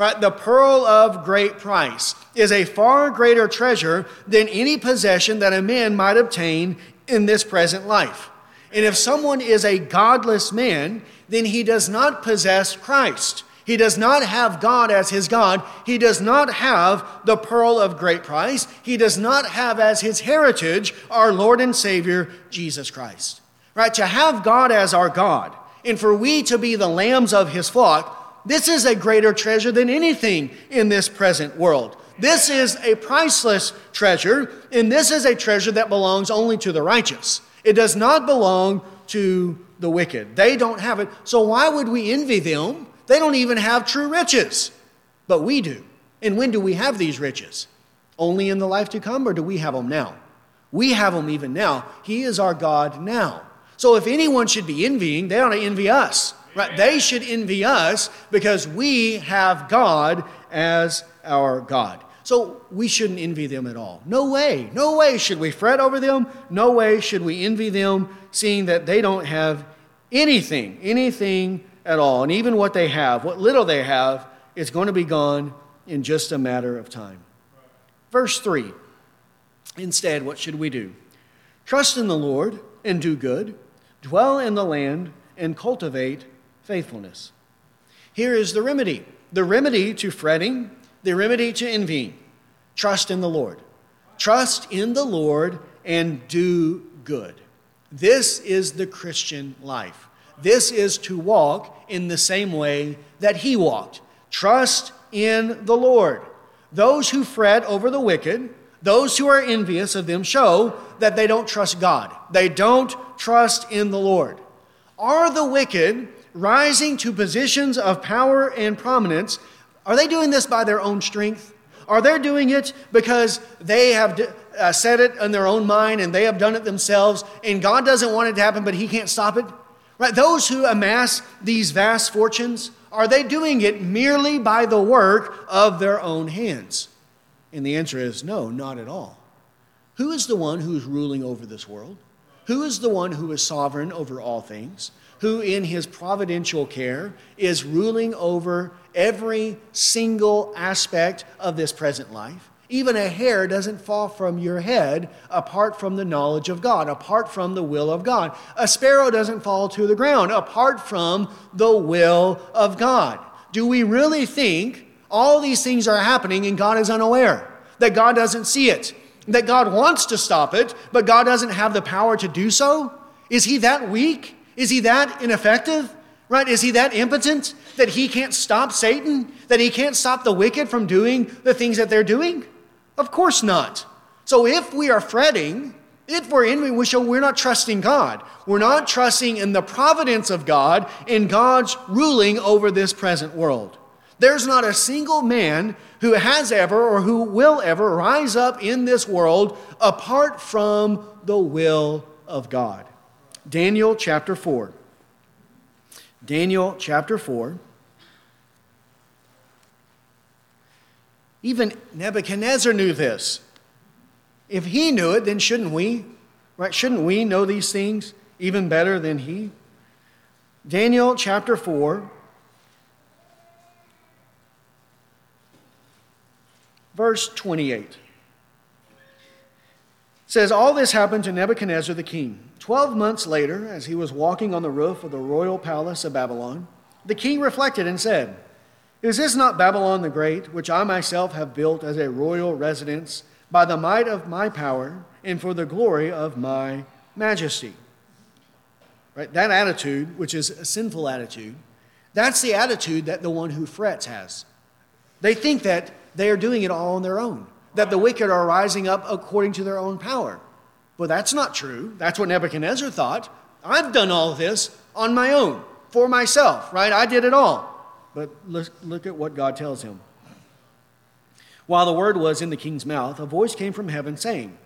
Right? The pearl of great price is a far greater treasure than any possession that a man might obtain in this present life. And if someone is a godless man, then he does not possess Christ. He does not have God as his God. He does not have the pearl of great price. He does not have as his heritage our Lord and Savior, Jesus Christ. Right? To have God as our God, and for we to be the lambs of his flock, this is a greater treasure than anything in this present world. This is a priceless treasure, and this is a treasure that belongs only to the righteous. It does not belong to the wicked. They don't have it. So why would we envy them? They don't even have true riches. But we do. And when do we have these riches? Only in the life to come, or do we have them now? We have them even now. He is our God now. So if anyone should be envying, they ought to envy us. Right? They should envy us because we have God as our God. So we shouldn't envy them at all. No way. No way should we fret over them. No way should we envy them, seeing that they don't have anything, anything at all. And even what they have, what little they have, is going to be gone in just a matter of time. Verse 3 Instead, what should we do? Trust in the Lord and do good, dwell in the land and cultivate faithfulness. Here is the remedy the remedy to fretting the remedy to envying trust in the Lord. Trust in the Lord and do good. This is the Christian life. This is to walk in the same way that he walked. Trust in the Lord. Those who fret over the wicked, those who are envious of them, show that they don't trust God. They don't trust in the Lord. Are the wicked rising to positions of power and prominence are they doing this by their own strength? Are they doing it because they have uh, said it in their own mind and they have done it themselves and God doesn't want it to happen but he can't stop it? Right? Those who amass these vast fortunes, are they doing it merely by the work of their own hands? And the answer is no, not at all. Who is the one who is ruling over this world? Who is the one who is sovereign over all things? Who, in his providential care, is ruling over every single aspect of this present life. Even a hair doesn't fall from your head apart from the knowledge of God, apart from the will of God. A sparrow doesn't fall to the ground apart from the will of God. Do we really think all these things are happening and God is unaware? That God doesn't see it? That God wants to stop it, but God doesn't have the power to do so? Is He that weak? Is He that ineffective? Right? Is he that impotent that he can't stop Satan? That he can't stop the wicked from doing the things that they're doing? Of course not. So if we are fretting If we're envying, we show we're not trusting God. We're not trusting in the providence of God, in God's ruling over this present world. There's not a single man who has ever or who will ever rise up in this world apart from the will of God. Daniel chapter 4. Daniel chapter 4. Even Nebuchadnezzar knew this. If he knew it, then shouldn't we? Right? Shouldn't we know these things even better than he? Daniel chapter 4, verse 28 says all this happened to Nebuchadnezzar the king. 12 months later, as he was walking on the roof of the royal palace of Babylon, the king reflected and said, Is this not Babylon the Great, which I myself have built as a royal residence by the might of my power and for the glory of my majesty. Right? That attitude, which is a sinful attitude, that's the attitude that the one who frets has. They think that they are doing it all on their own, that the wicked are rising up according to their own power. But that's not true. That's what Nebuchadnezzar thought. I've done all this on my own, for myself, right? I did it all. But look, look at what God tells him. While the word was in the king's mouth, a voice came from heaven saying,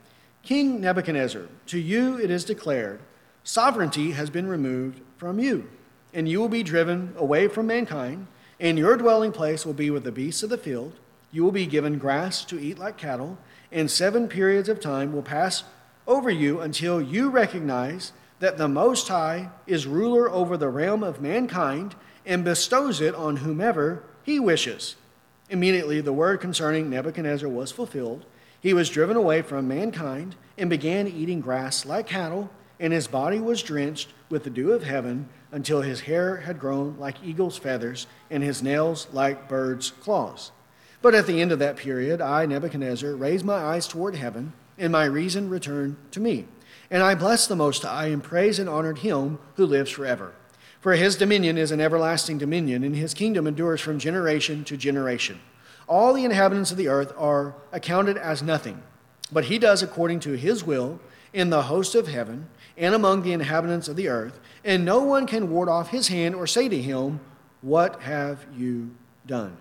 King Nebuchadnezzar, to you it is declared, sovereignty has been removed from you, and you will be driven away from mankind, and your dwelling place will be with the beasts of the field. You will be given grass to eat like cattle, and seven periods of time will pass over you until you recognize that the Most High is ruler over the realm of mankind and bestows it on whomever he wishes. Immediately, the word concerning Nebuchadnezzar was fulfilled. He was driven away from mankind and began eating grass like cattle, and his body was drenched with the dew of heaven until his hair had grown like eagle's feathers and his nails like birds' claws. But at the end of that period, I, Nebuchadnezzar, raised my eyes toward heaven, and my reason returned to me. And I blessed the Most High and praised and honored him who lives forever. For his dominion is an everlasting dominion, and his kingdom endures from generation to generation. All the inhabitants of the earth are accounted as nothing, but he does according to his will in the host of heaven and among the inhabitants of the earth, and no one can ward off his hand or say to him, What have you done?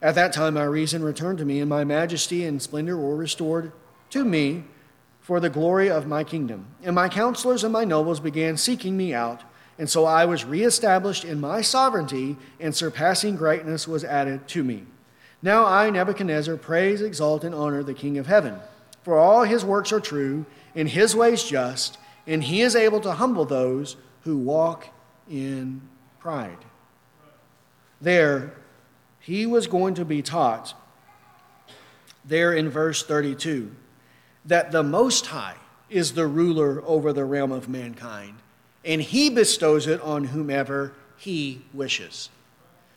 At that time, my reason returned to me, and my majesty and splendor were restored to me for the glory of my kingdom. And my counselors and my nobles began seeking me out and so I was reestablished in my sovereignty, and surpassing greatness was added to me. Now I, Nebuchadnezzar, praise, exalt, and honor the King of heaven. For all his works are true, and his ways just, and he is able to humble those who walk in pride. There, he was going to be taught, there in verse 32, that the Most High is the ruler over the realm of mankind and he bestows it on whomever he wishes.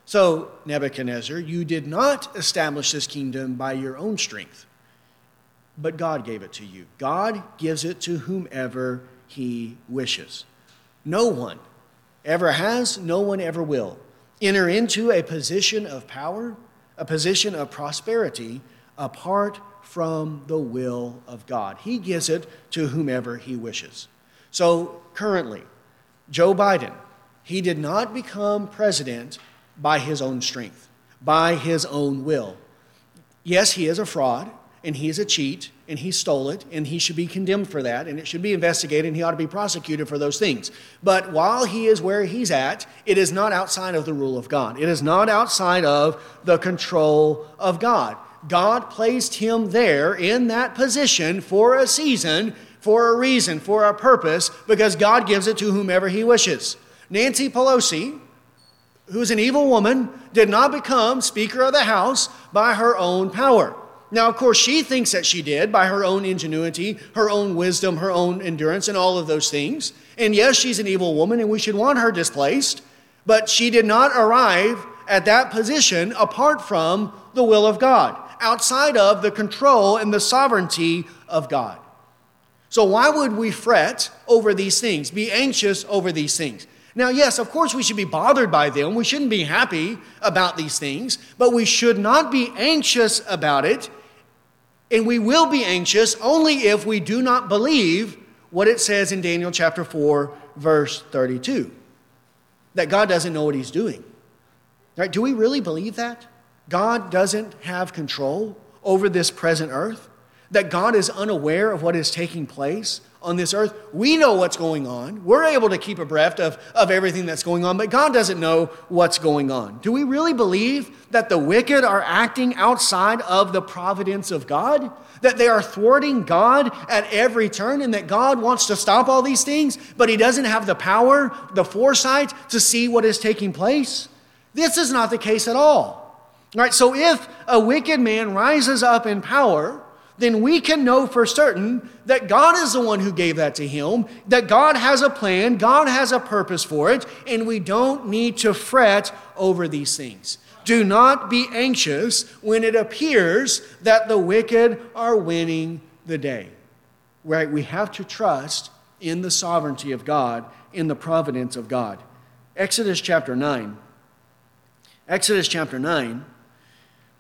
So, Nebuchadnezzar, you did not establish this kingdom by your own strength, but God gave it to you. God gives it to whomever he wishes. No one ever has, no one ever will enter into a position of power, a position of prosperity, apart from the will of God. He gives it to whomever he wishes. So, currently, Joe Biden, he did not become president by his own strength, by his own will. Yes, he is a fraud, and he is a cheat, and he stole it, and he should be condemned for that, and it should be investigated, and he ought to be prosecuted for those things. But while he is where he's at, it is not outside of the rule of God. It is not outside of the control of God. God placed him there in that position for a season for a reason, for a purpose, because God gives it to whomever He wishes. Nancy Pelosi, who's an evil woman, did not become Speaker of the House by her own power. Now, of course, she thinks that she did by her own ingenuity, her own wisdom, her own endurance, and all of those things. And yes, she's an evil woman, and we should want her displaced, but she did not arrive at that position apart from the will of God, outside of the control and the sovereignty of God. So, why would we fret over these things, be anxious over these things? Now, yes, of course, we should be bothered by them. We shouldn't be happy about these things, but we should not be anxious about it And we will be anxious only if we do not believe what it says in Daniel chapter 4, verse 32 that God doesn't know what he's doing. Right? Do we really believe that? God doesn't have control over this present earth? That God is unaware of what is taking place? on this earth. We know what's going on. We're able to keep abreast of, of everything that's going on, but God doesn't know what's going on. Do we really believe that the wicked are acting outside of the providence of God? That they are thwarting God at every turn and that God wants to stop all these things, but He doesn't have the power, the foresight to see what is taking place? This is not the case at all. Right, so if a wicked man rises up in power, then we can know for certain that God is the one who gave that to him, that God has a plan, God has a purpose for it, and we don't need to fret over these things. Do not be anxious when it appears that the wicked are winning the day. Right? We have to trust in the sovereignty of God, in the providence of God. Exodus chapter 9. Exodus chapter 9,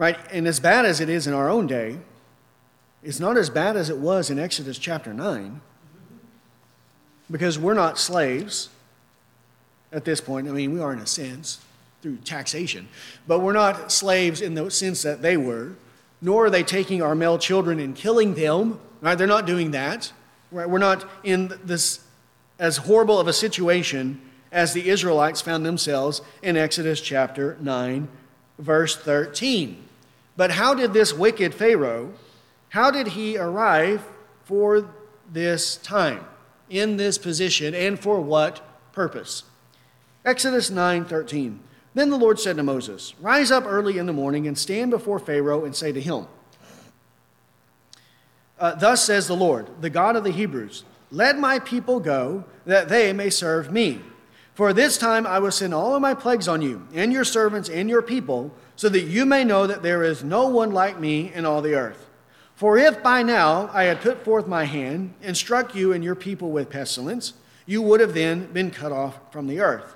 right? And as bad as it is in our own day, it's not as bad as it was in Exodus chapter 9 because we're not slaves at this point. I mean, we are in a sense through taxation, but we're not slaves in the sense that they were, nor are they taking our male children and killing them. Right? They're not doing that. Right? We're not in this as horrible of a situation as the Israelites found themselves in Exodus chapter 9, verse 13. But how did this wicked Pharaoh? How did he arrive for this time, in this position, and for what purpose? Exodus 9:13. Then the Lord said to Moses, Rise up early in the morning and stand before Pharaoh and say to him, uh, Thus says the Lord, the God of the Hebrews, Let my people go, that they may serve me. For this time I will send all of my plagues on you, and your servants and your people, so that you may know that there is no one like me in all the earth. For if by now I had put forth my hand and struck you and your people with pestilence, you would have then been cut off from the earth.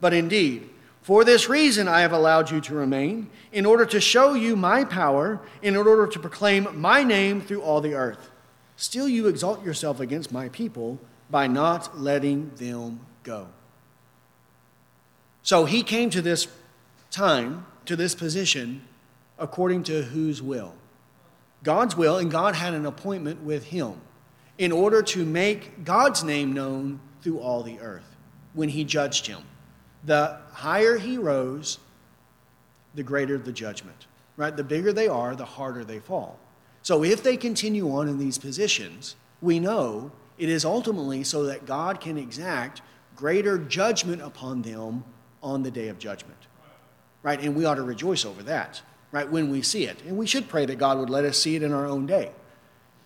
But indeed, for this reason I have allowed you to remain, in order to show you my power, in order to proclaim my name through all the earth. Still, you exalt yourself against my people by not letting them go. So he came to this time, to this position, according to whose will? God's will, and God had an appointment with him in order to make God's name known through all the earth when he judged him. The higher he rose, the greater the judgment. Right? The bigger they are, the harder they fall. So if they continue on in these positions, we know it is ultimately so that God can exact greater judgment upon them on the day of judgment. Right? And we ought to rejoice over that right, when we see it. And we should pray that God would let us see it in our own day.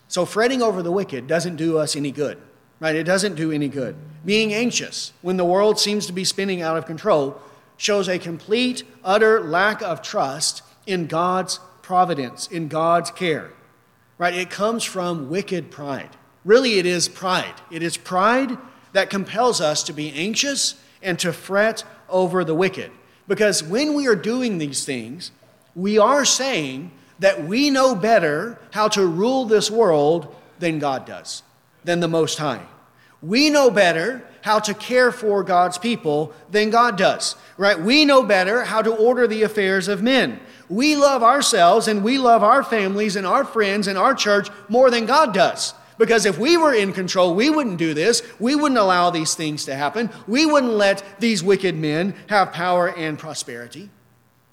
So fretting over the wicked doesn't do us any good, right? It doesn't do any good. Being anxious when the world seems to be spinning out of control shows a complete, utter lack of trust in God's providence, in God's care, right? It comes from wicked pride. Really, it is pride. It is pride that compels us to be anxious and to fret over the wicked. Because when we are doing these things, we are saying that we know better how to rule this world than God does, than the Most High. We know better how to care for God's people than God does, right? We know better how to order the affairs of men. We love ourselves and we love our families and our friends and our church more than God does. Because if we were in control, we wouldn't do this. We wouldn't allow these things to happen. We wouldn't let these wicked men have power and prosperity.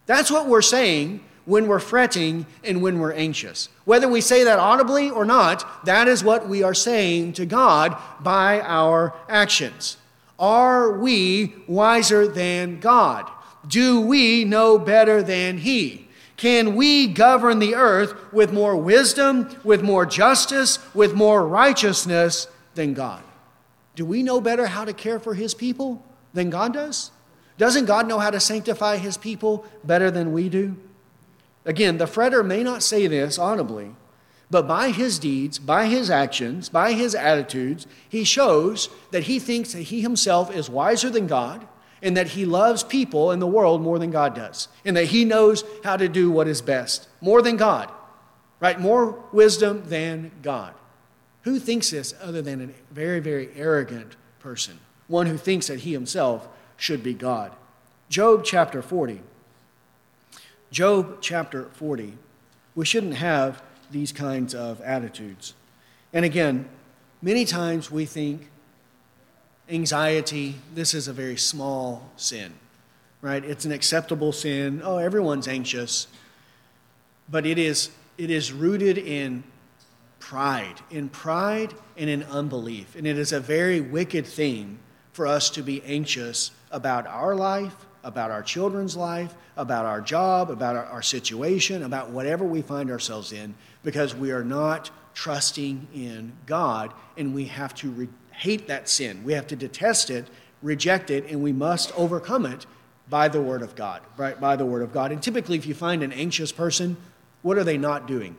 That's what we're saying when we're fretting and when we're anxious. Whether we say that audibly or not, that is what we are saying to God by our actions. Are we wiser than God? Do we know better than He? Can we govern the earth with more wisdom, with more justice, with more righteousness than God? Do we know better how to care for His people than God does? Doesn't God know how to sanctify his people better than we do? Again, the fretter may not say this audibly, but by his deeds, by his actions, by his attitudes, he shows that he thinks that he himself is wiser than God and that he loves people in the world more than God does, and that he knows how to do what is best more than God. right? More wisdom than God. Who thinks this other than a very, very arrogant person? One who thinks that he himself should be God. Job chapter 40. Job chapter 40. We shouldn't have these kinds of attitudes. And again, many times we think anxiety, this is a very small sin, right? It's an acceptable sin. Oh, everyone's anxious. But it is it is rooted in pride, in pride and in unbelief. And it is a very wicked thing for us to be anxious about our life, about our children's life, about our job, about our, our situation, about whatever we find ourselves in, because we are not trusting in God and we have to hate that sin. We have to detest it, reject it, and we must overcome it by the Word of God, right? By the Word of God. And typically, if you find an anxious person, what are they not doing?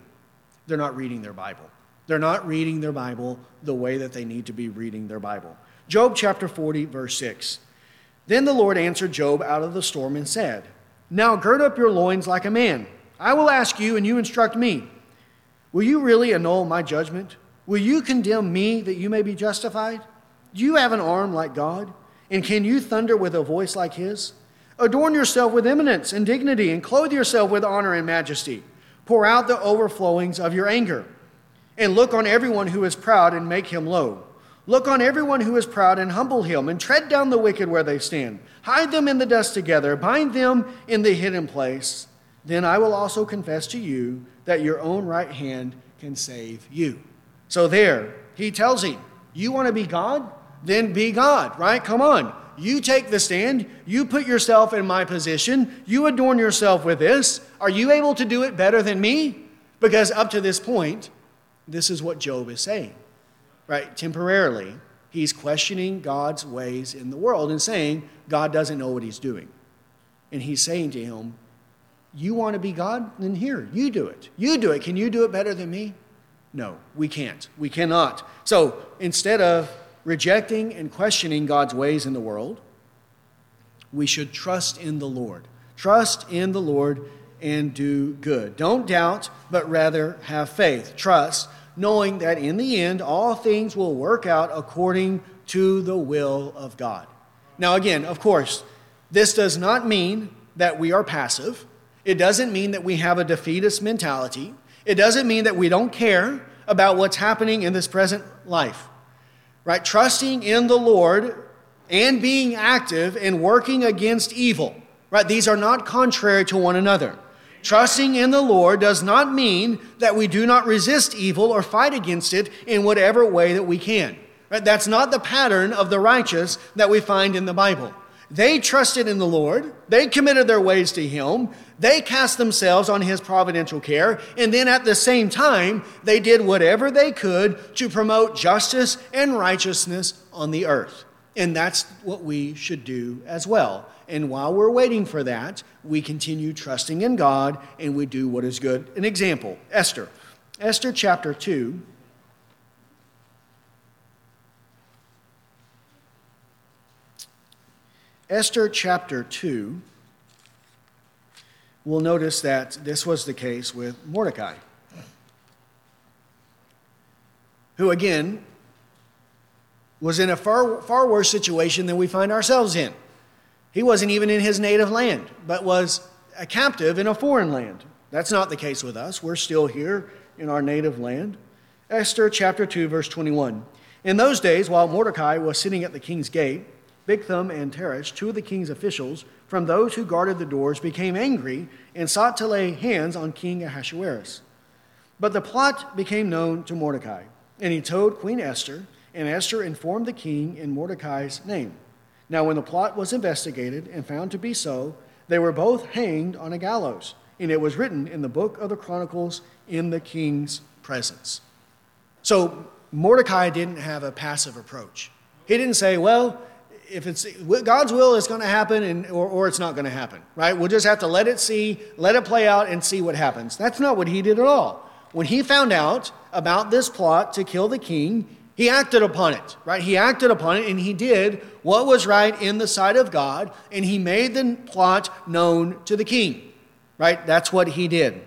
They're not reading their Bible. They're not reading their Bible the way that they need to be reading their Bible. Job chapter 40, verse 6. Then the Lord answered Job out of the storm and said, Now gird up your loins like a man. I will ask you, and you instruct me. Will you really annul my judgment? Will you condemn me that you may be justified? Do you have an arm like God? And can you thunder with a voice like his? Adorn yourself with eminence and dignity, and clothe yourself with honor and majesty. Pour out the overflowings of your anger. And look on everyone who is proud and make him low. Look on everyone who is proud and humble him, and tread down the wicked where they stand. Hide them in the dust together, bind them in the hidden place. Then I will also confess to you that your own right hand can save you. So there, he tells him, You want to be God? Then be God, right? Come on. You take the stand. You put yourself in my position. You adorn yourself with this. Are you able to do it better than me? Because up to this point, this is what Job is saying, right? Temporarily, he's questioning God's ways in the world and saying God doesn't know what he's doing. And he's saying to him, You want to be God? Then here, you do it. You do it. Can you do it better than me? No, we can't. We cannot. So instead of rejecting and questioning God's ways in the world, we should trust in the Lord. Trust in the Lord and do good. Don't doubt, but rather have faith. Trust, knowing that in the end, all things will work out according to the will of God. Now, again, of course, this does not mean that we are passive. It doesn't mean that we have a defeatist mentality. It doesn't mean that we don't care about what's happening in this present life right? Trusting in the Lord and being active in working against evil, right? These are not contrary to one another. Trusting in the Lord does not mean that we do not resist evil or fight against it in whatever way that we can. Right? That's not the pattern of the righteous that we find in the Bible. They trusted in the Lord. They committed their ways to Him. They cast themselves on His providential care. And then at the same time, they did whatever they could to promote justice and righteousness on the earth. And that's what we should do as well. And while we're waiting for that, we continue trusting in God and we do what is good. An example Esther. Esther chapter 2 Esther chapter 2, we'll notice that this was the case with Mordecai, who again was in a far, far worse situation than we find ourselves in. He wasn't even in his native land, but was a captive in a foreign land. That's not the case with us. We're still here in our native land. Esther chapter 2, verse 21. In those days, while Mordecai was sitting at the king's gate, Bigthan and Teresh, two of the king's officials, from those who guarded the doors, became angry and sought to lay hands on King Ahasuerus. But the plot became known to Mordecai, and he told Queen Esther, and Esther informed the king in Mordecai's name. Now, when the plot was investigated and found to be so, they were both hanged on a gallows, and it was written in the book of the Chronicles in the king's presence. So, Mordecai didn't have a passive approach. He didn't say, Well, if it's God's will, it's going to happen, and, or, or it's not going to happen, right? We'll just have to let it see, let it play out, and see what happens. That's not what he did at all. When he found out about this plot to kill the king, he acted upon it, right? He acted upon it, and he did what was right in the sight of God, and he made the plot known to the king, right? That's what he did.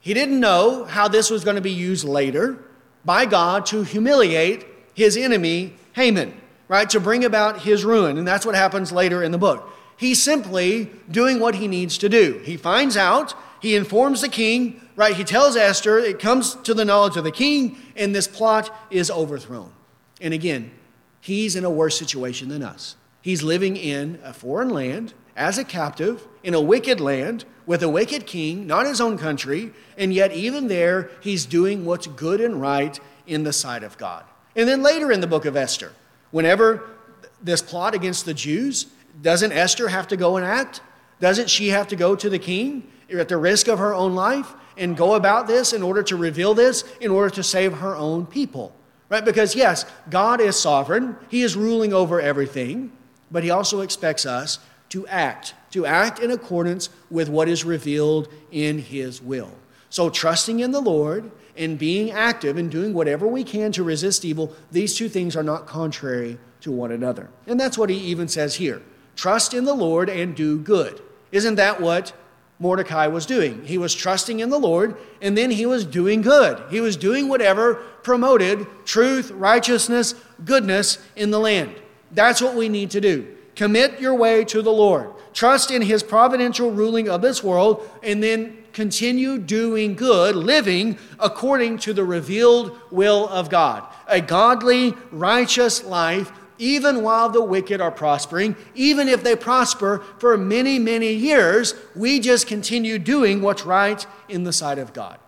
He didn't know how this was going to be used later by God to humiliate his enemy, Haman, right? To bring about his ruin. And that's what happens later in the book. He's simply doing what he needs to do. He finds out, he informs the king, right? He tells Esther, it comes to the knowledge of the king, and this plot is overthrown. And again, he's in a worse situation than us. He's living in a foreign land as a captive in a wicked land with a wicked king, not his own country, and yet even there, he's doing what's good and right in the sight of God. And then later in the book of Esther, whenever this plot against the Jews, doesn't Esther have to go and act? Doesn't she have to go to the king at the risk of her own life and go about this in order to reveal this, in order to save her own people? Right? Because yes, God is sovereign, He is ruling over everything, but He also expects us to act, to act in accordance with what is revealed in His will. So, trusting in the Lord and being active and doing whatever we can to resist evil, these two things are not contrary to one another. And that's what he even says here trust in the Lord and do good. Isn't that what Mordecai was doing? He was trusting in the Lord and then he was doing good. He was doing whatever promoted truth, righteousness, goodness in the land. That's what we need to do. Commit your way to the Lord. Trust in His providential ruling of this world, and then continue doing good, living according to the revealed will of God. A godly, righteous life, even while the wicked are prospering, even if they prosper for many, many years, we just continue doing what's right in the sight of God.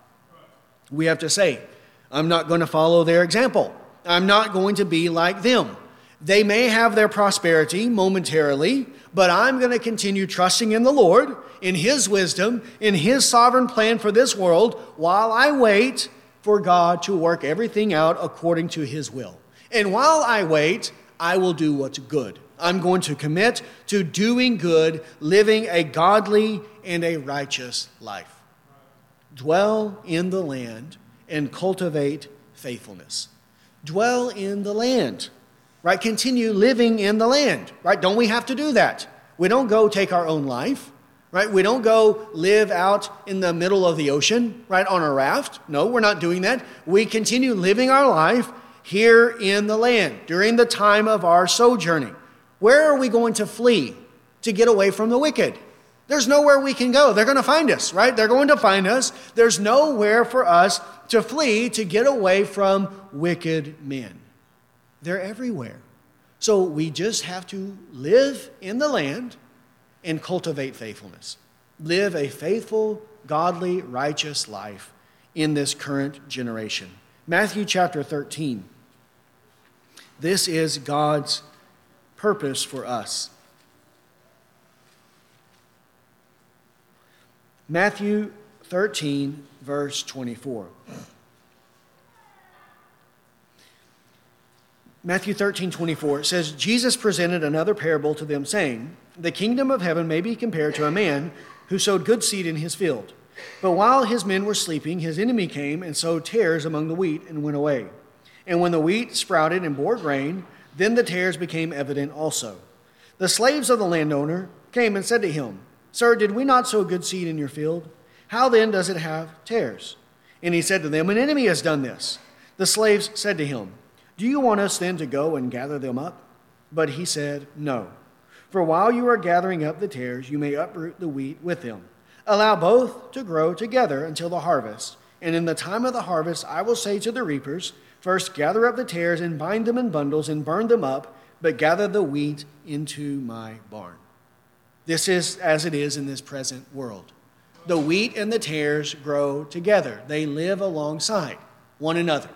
We have to say, I'm not going to follow their example. I'm not going to be like them. They may have their prosperity momentarily, but I'm going to continue trusting in the Lord, in His wisdom, in His sovereign plan for this world, while I wait for God to work everything out according to His will. And while I wait, I will do what's good. I'm going to commit to doing good, living a godly and a righteous life. Dwell in the land and cultivate faithfulness. Dwell in the land right? Continue living in the land, right? Don't we have to do that? We don't go take our own life, right? We don't go live out in the middle of the ocean, right, on a raft. No, we're not doing that. We continue living our life here in the land during the time of our sojourning. Where are we going to flee to get away from the wicked? There's nowhere we can go. They're going to find us, right? They're going to find us. There's nowhere for us to flee to get away from wicked men. They're everywhere. So we just have to live in the land and cultivate faithfulness. Live a faithful, godly, righteous life in this current generation. Matthew chapter 13. This is God's purpose for us. Matthew 13, verse 24. Matthew 13, 24, says, Jesus presented another parable to them, saying, The kingdom of heaven may be compared to a man who sowed good seed in his field. But while his men were sleeping, his enemy came and sowed tares among the wheat and went away. And when the wheat sprouted and bore grain, then the tares became evident also. The slaves of the landowner came and said to him, Sir, did we not sow good seed in your field? How then does it have tares? And he said to them, An enemy has done this. The slaves said to him, do you want us then to go and gather them up? But he said, No. For while you are gathering up the tares, you may uproot the wheat with them. Allow both to grow together until the harvest. And in the time of the harvest, I will say to the reapers, First gather up the tares and bind them in bundles and burn them up, but gather the wheat into my barn. This is as it is in this present world. The wheat and the tares grow together, they live alongside one another,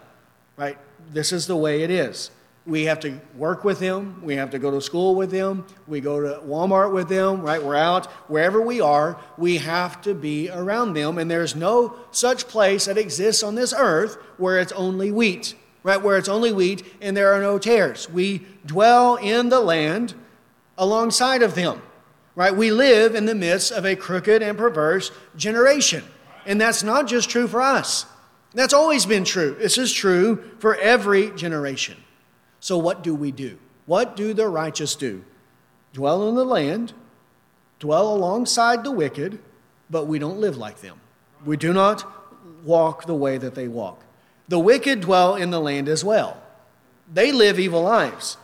right? This is the way it is. We have to work with them. We have to go to school with them. We go to Walmart with them, right? We're out. Wherever we are, we have to be around them. And there's no such place that exists on this earth where it's only wheat, right? Where it's only wheat and there are no tares. We dwell in the land alongside of them, right? We live in the midst of a crooked and perverse generation. And that's not just true for us. That's always been true. This is true for every generation. So, what do we do? What do the righteous do? Dwell in the land, dwell alongside the wicked, but we don't live like them. We do not walk the way that they walk. The wicked dwell in the land as well. They live evil lives,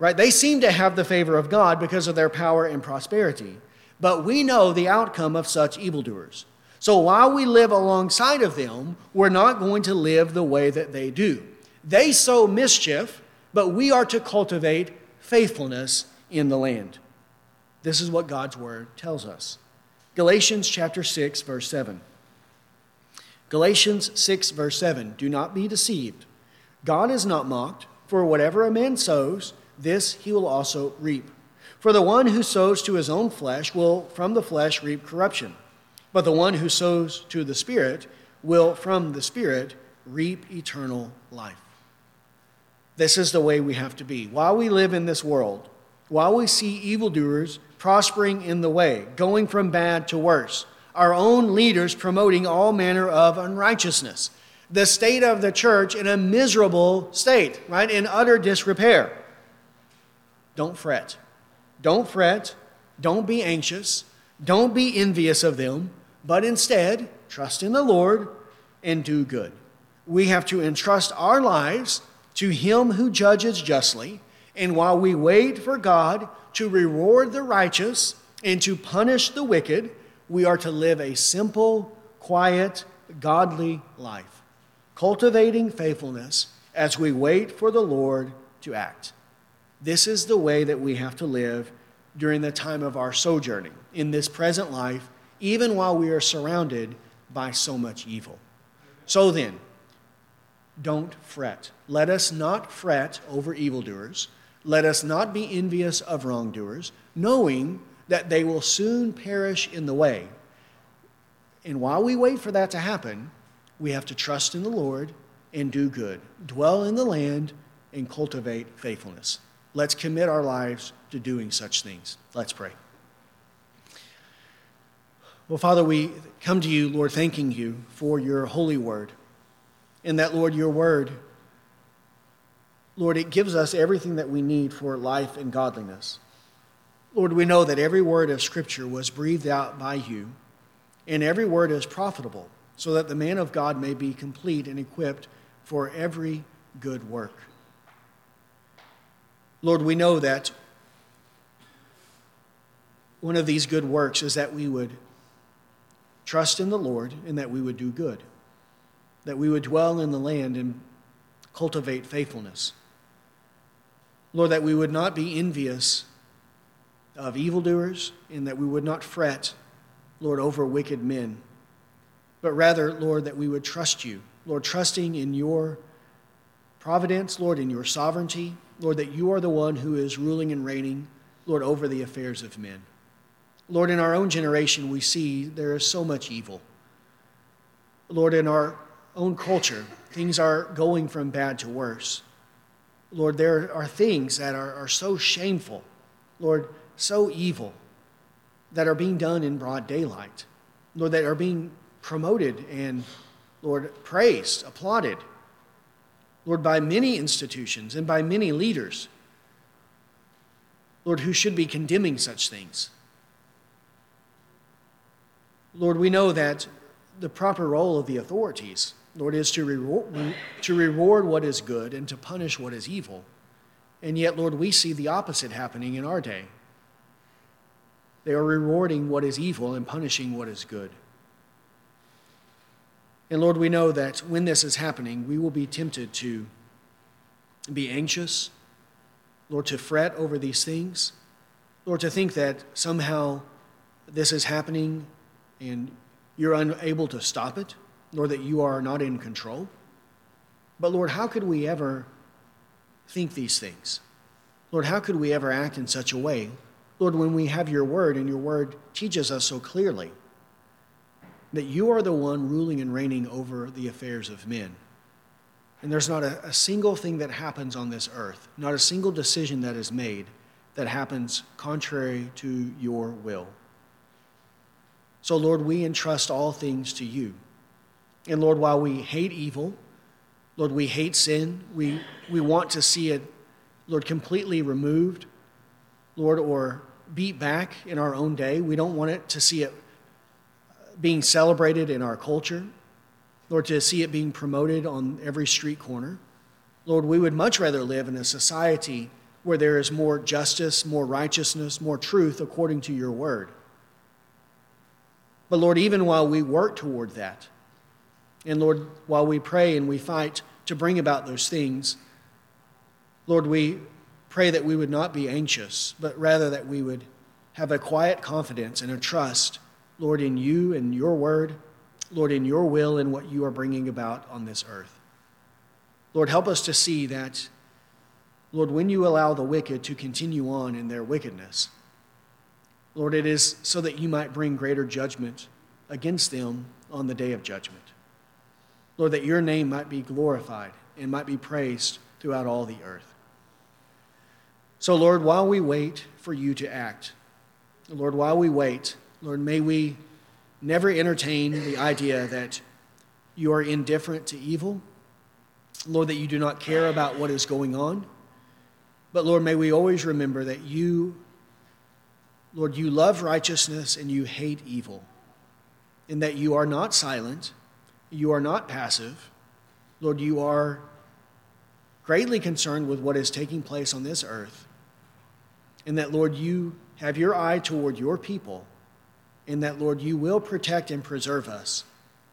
right? They seem to have the favor of God because of their power and prosperity. But we know the outcome of such evildoers. So while we live alongside of them, we're not going to live the way that they do. They sow mischief, but we are to cultivate faithfulness in the land. This is what God's word tells us. Galatians chapter 6 verse 7. Galatians 6 verse 7. Do not be deceived. God is not mocked, for whatever a man sows, this he will also reap. For the one who sows to his own flesh will from the flesh reap corruption, but the one who sows to the Spirit will from the Spirit reap eternal life. This is the way we have to be. While we live in this world, while we see evildoers prospering in the way, going from bad to worse, our own leaders promoting all manner of unrighteousness, the state of the church in a miserable state, right? In utter disrepair. Don't fret. Don't fret. Don't be anxious. Don't be envious of them, but instead, trust in the Lord and do good. We have to entrust our lives to Him who judges justly, and while we wait for God to reward the righteous and to punish the wicked, we are to live a simple, quiet, godly life, cultivating faithfulness as we wait for the Lord to act. This is the way that we have to live during the time of our sojourning in this present life, even while we are surrounded by so much evil. So then, don't fret. Let us not fret over evildoers. Let us not be envious of wrongdoers, knowing that they will soon perish in the way. And while we wait for that to happen, we have to trust in the Lord and do good, dwell in the land, and cultivate faithfulness. Let's commit our lives to doing such things. Let's pray. Well, Father, we come to you, Lord, thanking you for your holy word. And that, Lord, your word, Lord, it gives us everything that we need for life and godliness. Lord, we know that every word of Scripture was breathed out by you, and every word is profitable, so that the man of God may be complete and equipped for every good work. Lord, we know that one of these good works is that we would trust in the Lord and that we would do good, that we would dwell in the land and cultivate faithfulness. Lord, that we would not be envious of evildoers and that we would not fret, Lord, over wicked men, but rather, Lord, that we would trust you, Lord, trusting in your providence, Lord, in your sovereignty, Lord, that you are the one who is ruling and reigning, Lord, over the affairs of men. Lord, in our own generation, we see there is so much evil. Lord, in our own culture, things are going from bad to worse. Lord, there are things that are, are so shameful, Lord, so evil, that are being done in broad daylight. Lord, that are being promoted and, Lord, praised, applauded. Lord, by many institutions and by many leaders, Lord, who should be condemning such things. Lord, we know that the proper role of the authorities, Lord, is to reward, to reward what is good and to punish what is evil. And yet, Lord, we see the opposite happening in our day. They are rewarding what is evil and punishing what is good. And Lord, we know that when this is happening, we will be tempted to be anxious, Lord, to fret over these things, Lord, to think that somehow this is happening and you're unable to stop it, Lord, that you are not in control. But Lord, how could we ever think these things? Lord, how could we ever act in such a way? Lord, when we have your word and your word teaches us so clearly that you are the one ruling and reigning over the affairs of men. And there's not a, a, single thing that happens on this earth, not a single decision that is made that happens contrary to your will. So, Lord, we entrust all things to you. And Lord, while we hate evil, Lord, we hate sin, we, we want to see it, Lord, completely removed, Lord, or beat back in our own day. We don't want it to see it being celebrated in our culture. Lord, to see it being promoted on every street corner. Lord, we would much rather live in a society where there is more justice, more righteousness, more truth according to your word. But Lord, even while we work toward that, and Lord, while we pray and we fight to bring about those things, Lord, we pray that we would not be anxious, but rather that we would have a quiet confidence and a trust, Lord, in you and your word, Lord, in your will and what you are bringing about on this earth. Lord, help us to see that, Lord, when you allow the wicked to continue on in their wickedness, Lord, it is so that you might bring greater judgment against them on the day of judgment. Lord, that your name might be glorified and might be praised throughout all the earth. So, Lord, while we wait for you to act, Lord, while we wait, Lord, may we never entertain the idea that you are indifferent to evil. Lord, that you do not care about what is going on. But Lord, may we always remember that you, Lord, you love righteousness and you hate evil, in that you are not silent, you are not passive. Lord, you are greatly concerned with what is taking place on this earth, and that, Lord, you have your eye toward your people, and that, Lord, you will protect and preserve us,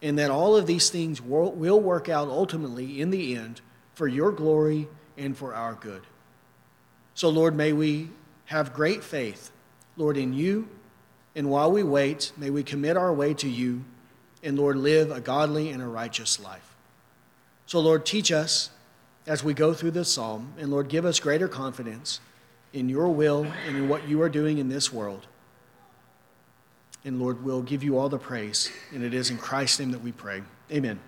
and that all of these things will, will work out ultimately in the end for your glory and for our good. So, Lord, may we have great faith, Lord, in you, and while we wait, may we commit our way to you, and, Lord, live a godly and a righteous life. So, Lord, teach us as we go through this psalm, and Lord, give us greater confidence in your will and in what you are doing in this world. And Lord, we'll give you all the praise. And it is in Christ's name that we pray. Amen.